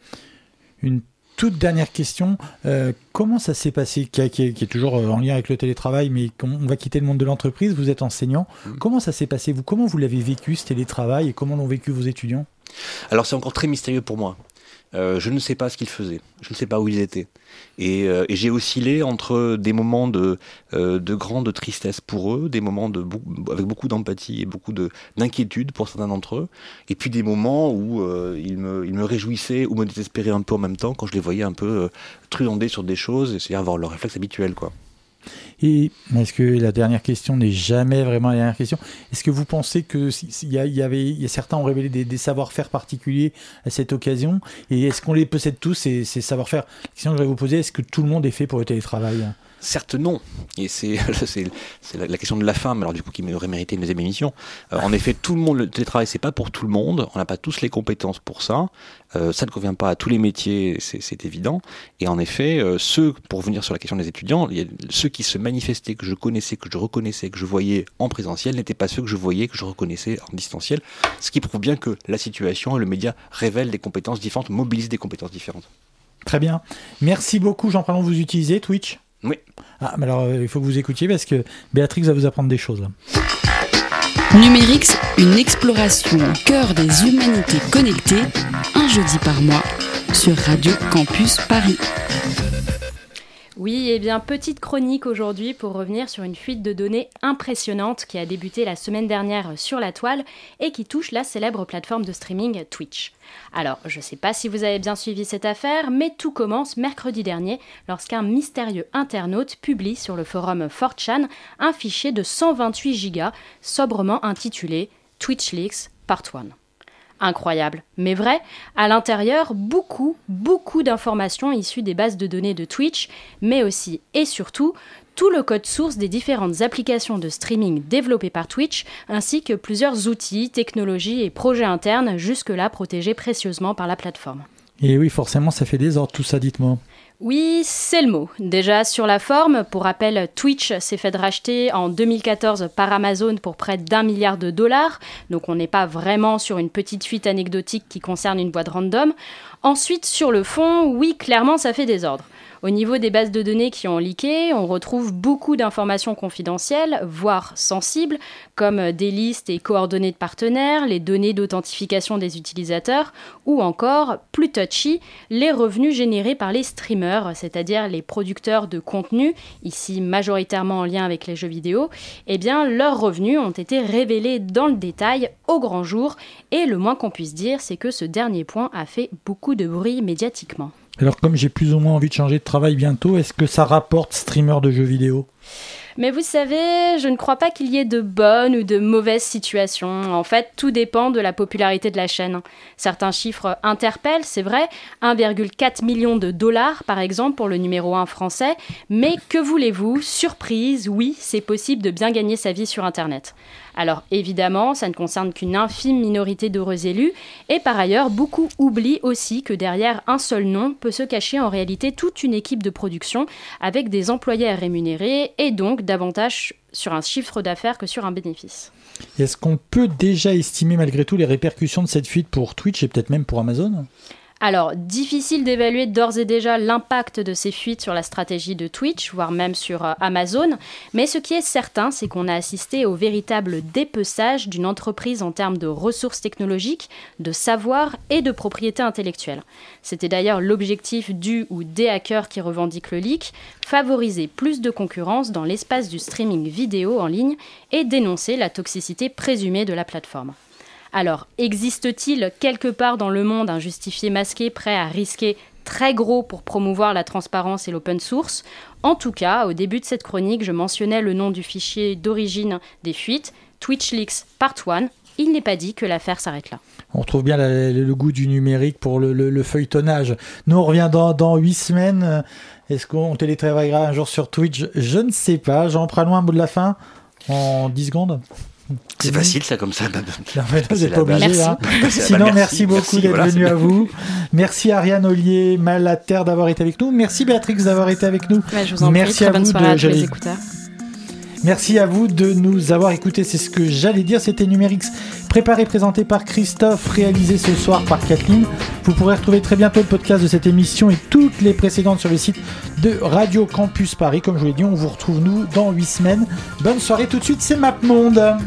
Une toute dernière question. Euh, comment ça s'est passé, qui, qui est, qui est toujours euh, en lien avec le télétravail, mais on va quitter le monde de l'entreprise. Vous êtes enseignant. Comment ça s'est passé vous? Comment vous l'avez vécu ce télétravail et comment l'ont vécu vos étudiants? Alors c'est encore très mystérieux pour moi. Euh, je ne sais pas ce qu'ils faisaient, je ne sais pas où ils étaient. Et, euh, j'ai oscillé entre des moments de, euh, de grande tristesse pour eux, des moments de, avec beaucoup d'empathie et beaucoup de- d'inquiétude pour certains d'entre eux, et puis des moments où ils, me, réjouissaient ou me désespéraient un peu en même temps quand je les voyais un peu truander sur des choses, et c'est-à-dire avoir leur réflexe habituel. Quoi. Et est-ce que la dernière question n'est jamais vraiment la dernière question? Est-ce que vous pensez que il y a certains ont révélé des, des savoir-faire particuliers à cette occasion? Et est-ce qu'on les possède tous ces, ces savoir-faire? La question que je vais vous poser est-ce que tout le monde est fait pour le télétravail? Certes non, et c'est la, question de la fin, mais alors du coup qui aurait mérité une deuxième émission. Euh, en effet, tout le monde, le télétravail, c'est pas pour tout le monde, on n'a pas tous les compétences pour ça, Euh, ça ne convient pas à tous les métiers, c'est évident, et en effet, euh, ceux, pour revenir sur la question des étudiants, ceux qui se manifestaient, que je connaissais, que je reconnaissais, que je voyais en présentiel, n'étaient pas ceux que je voyais, que je reconnaissais en distanciel, ce qui prouve bien que la situation et le média révèlent des compétences différentes, mobilisent des compétences différentes. Très bien. Merci beaucoup, Jean Pralon. Vous utilisez Twitch? Oui. Ah, mais alors euh, il faut que vous écoutiez parce que Béatrix va vous apprendre des choses. Numérix, une exploration au cœur des humanités connectées, un jeudi par mois, sur Radio Campus Paris. Oui, et bien petite chronique aujourd'hui pour revenir sur une fuite de données impressionnante qui a débuté la semaine dernière sur la toile et qui touche la célèbre plateforme de streaming Twitch. Alors, je ne sais pas si vous avez bien suivi cette affaire, mais tout commence mercredi dernier lorsqu'un mystérieux internaute publie sur le forum 4chan un fichier de 128 gigas sobrement intitulé Twitch Leaks Part 1. Incroyable, mais vrai, à l'intérieur, beaucoup, beaucoup d'informations issues des bases de données de Twitch, mais aussi et surtout tout le code source des différentes applications de streaming développées par Twitch, ainsi que plusieurs outils, technologies et projets internes jusque-là protégés précieusement par la plateforme. Et oui, forcément, ça fait désordre tout ça, dites-moi. Oui, c'est le mot. Déjà sur la forme, pour rappel, Twitch s'est fait racheter en 2014 par Amazon pour près d'un milliard de dollars, donc on n'est pas vraiment sur une petite fuite anecdotique qui concerne une boîte random. Ensuite, sur le fond, oui, clairement, ça fait désordre. Au niveau des bases de données qui ont leaké, on retrouve beaucoup d'informations confidentielles, voire sensibles, comme des listes et coordonnées de partenaires, les données d'authentification des utilisateurs, ou encore, plus touchy, les revenus générés par les streamers, c'est-à-dire les producteurs de contenu, ici majoritairement en lien avec les jeux vidéo, eh bien leurs revenus ont été révélés dans le détail au grand jour, et le moins qu'on puisse dire, c'est que ce dernier point a fait beaucoup de bruit médiatiquement. Alors, comme j'ai plus ou moins envie de changer de travail bientôt, est-ce que ça rapporte streamer de jeux vidéo? Mais vous savez, je ne crois pas qu'il y ait de bonnes ou de mauvaises situations. En fait, tout dépend de la popularité de la chaîne. Certains chiffres interpellent, c'est vrai, 1,4 million de dollars par exemple pour le numéro 1 français, mais que voulez-vous? Surprise, oui, c'est possible de bien gagner sa vie sur Internet. Alors évidemment, ça ne concerne qu'une infime minorité d'heureux élus, et par ailleurs, beaucoup oublient aussi que derrière un seul nom peut se cacher en réalité toute une équipe de production avec des employés à rémunérer et donc davantage sur un chiffre d'affaires que sur un bénéfice. Est-ce qu'on peut déjà estimer malgré tout les répercussions de cette fuite pour Twitch et peut-être même pour Amazon? Alors, difficile d'évaluer d'ores et déjà l'impact de ces fuites sur la stratégie de Twitch, voire même sur euh, Amazon, mais ce qui est certain, c'est qu'on a assisté au véritable dépeçage d'une entreprise en termes de ressources technologiques, de savoir et de propriété intellectuelle. C'était d'ailleurs l'objectif du ou des hackers qui revendiquent le leak, favoriser plus de concurrence dans l'espace du streaming vidéo en ligne et dénoncer la toxicité présumée de la plateforme. Alors, existe-t-il quelque part dans le monde un justifié masqué prêt à risquer très gros pour promouvoir la transparence et l'open source? En tout cas, au début de cette chronique, je mentionnais le nom du fichier d'origine des fuites, Twitch Leaks Part 1. Il n'est pas dit que l'affaire s'arrête là. On retrouve bien le goût du numérique pour le, le- le feuilletonnage. Nous, on revient dans, dans 8 semaines. Est-ce qu'on télétravaillera un jour sur Twitch? Je ne sais pas. J'en prends loin mot de la fin? En 10 secondes? C'est facile ça comme ça. Non, mais C'est pas obligé. Merci. hein. Sinon, merci, merci, beaucoup d'être voilà, venu à vous. Merci Ariane Ollier, Malater d'avoir été avec nous. Merci Béatrix d'avoir été avec nous. Ouais, je vous en prie, merci très à bonne vous soirée de- à tous les écouteurs. Merci à vous de nous avoir écoutés. C'est ce que j'allais dire. C'était Numérix, préparé, présenté par Christophe, réalisé ce soir par Kathleen. Vous pourrez retrouver très bientôt le podcast de cette émission et toutes les précédentes sur le site de Radio Campus Paris. Comme je vous l'ai dit, on vous retrouve nous dans 8 semaines. Bonne soirée tout de suite, c'est MapMonde.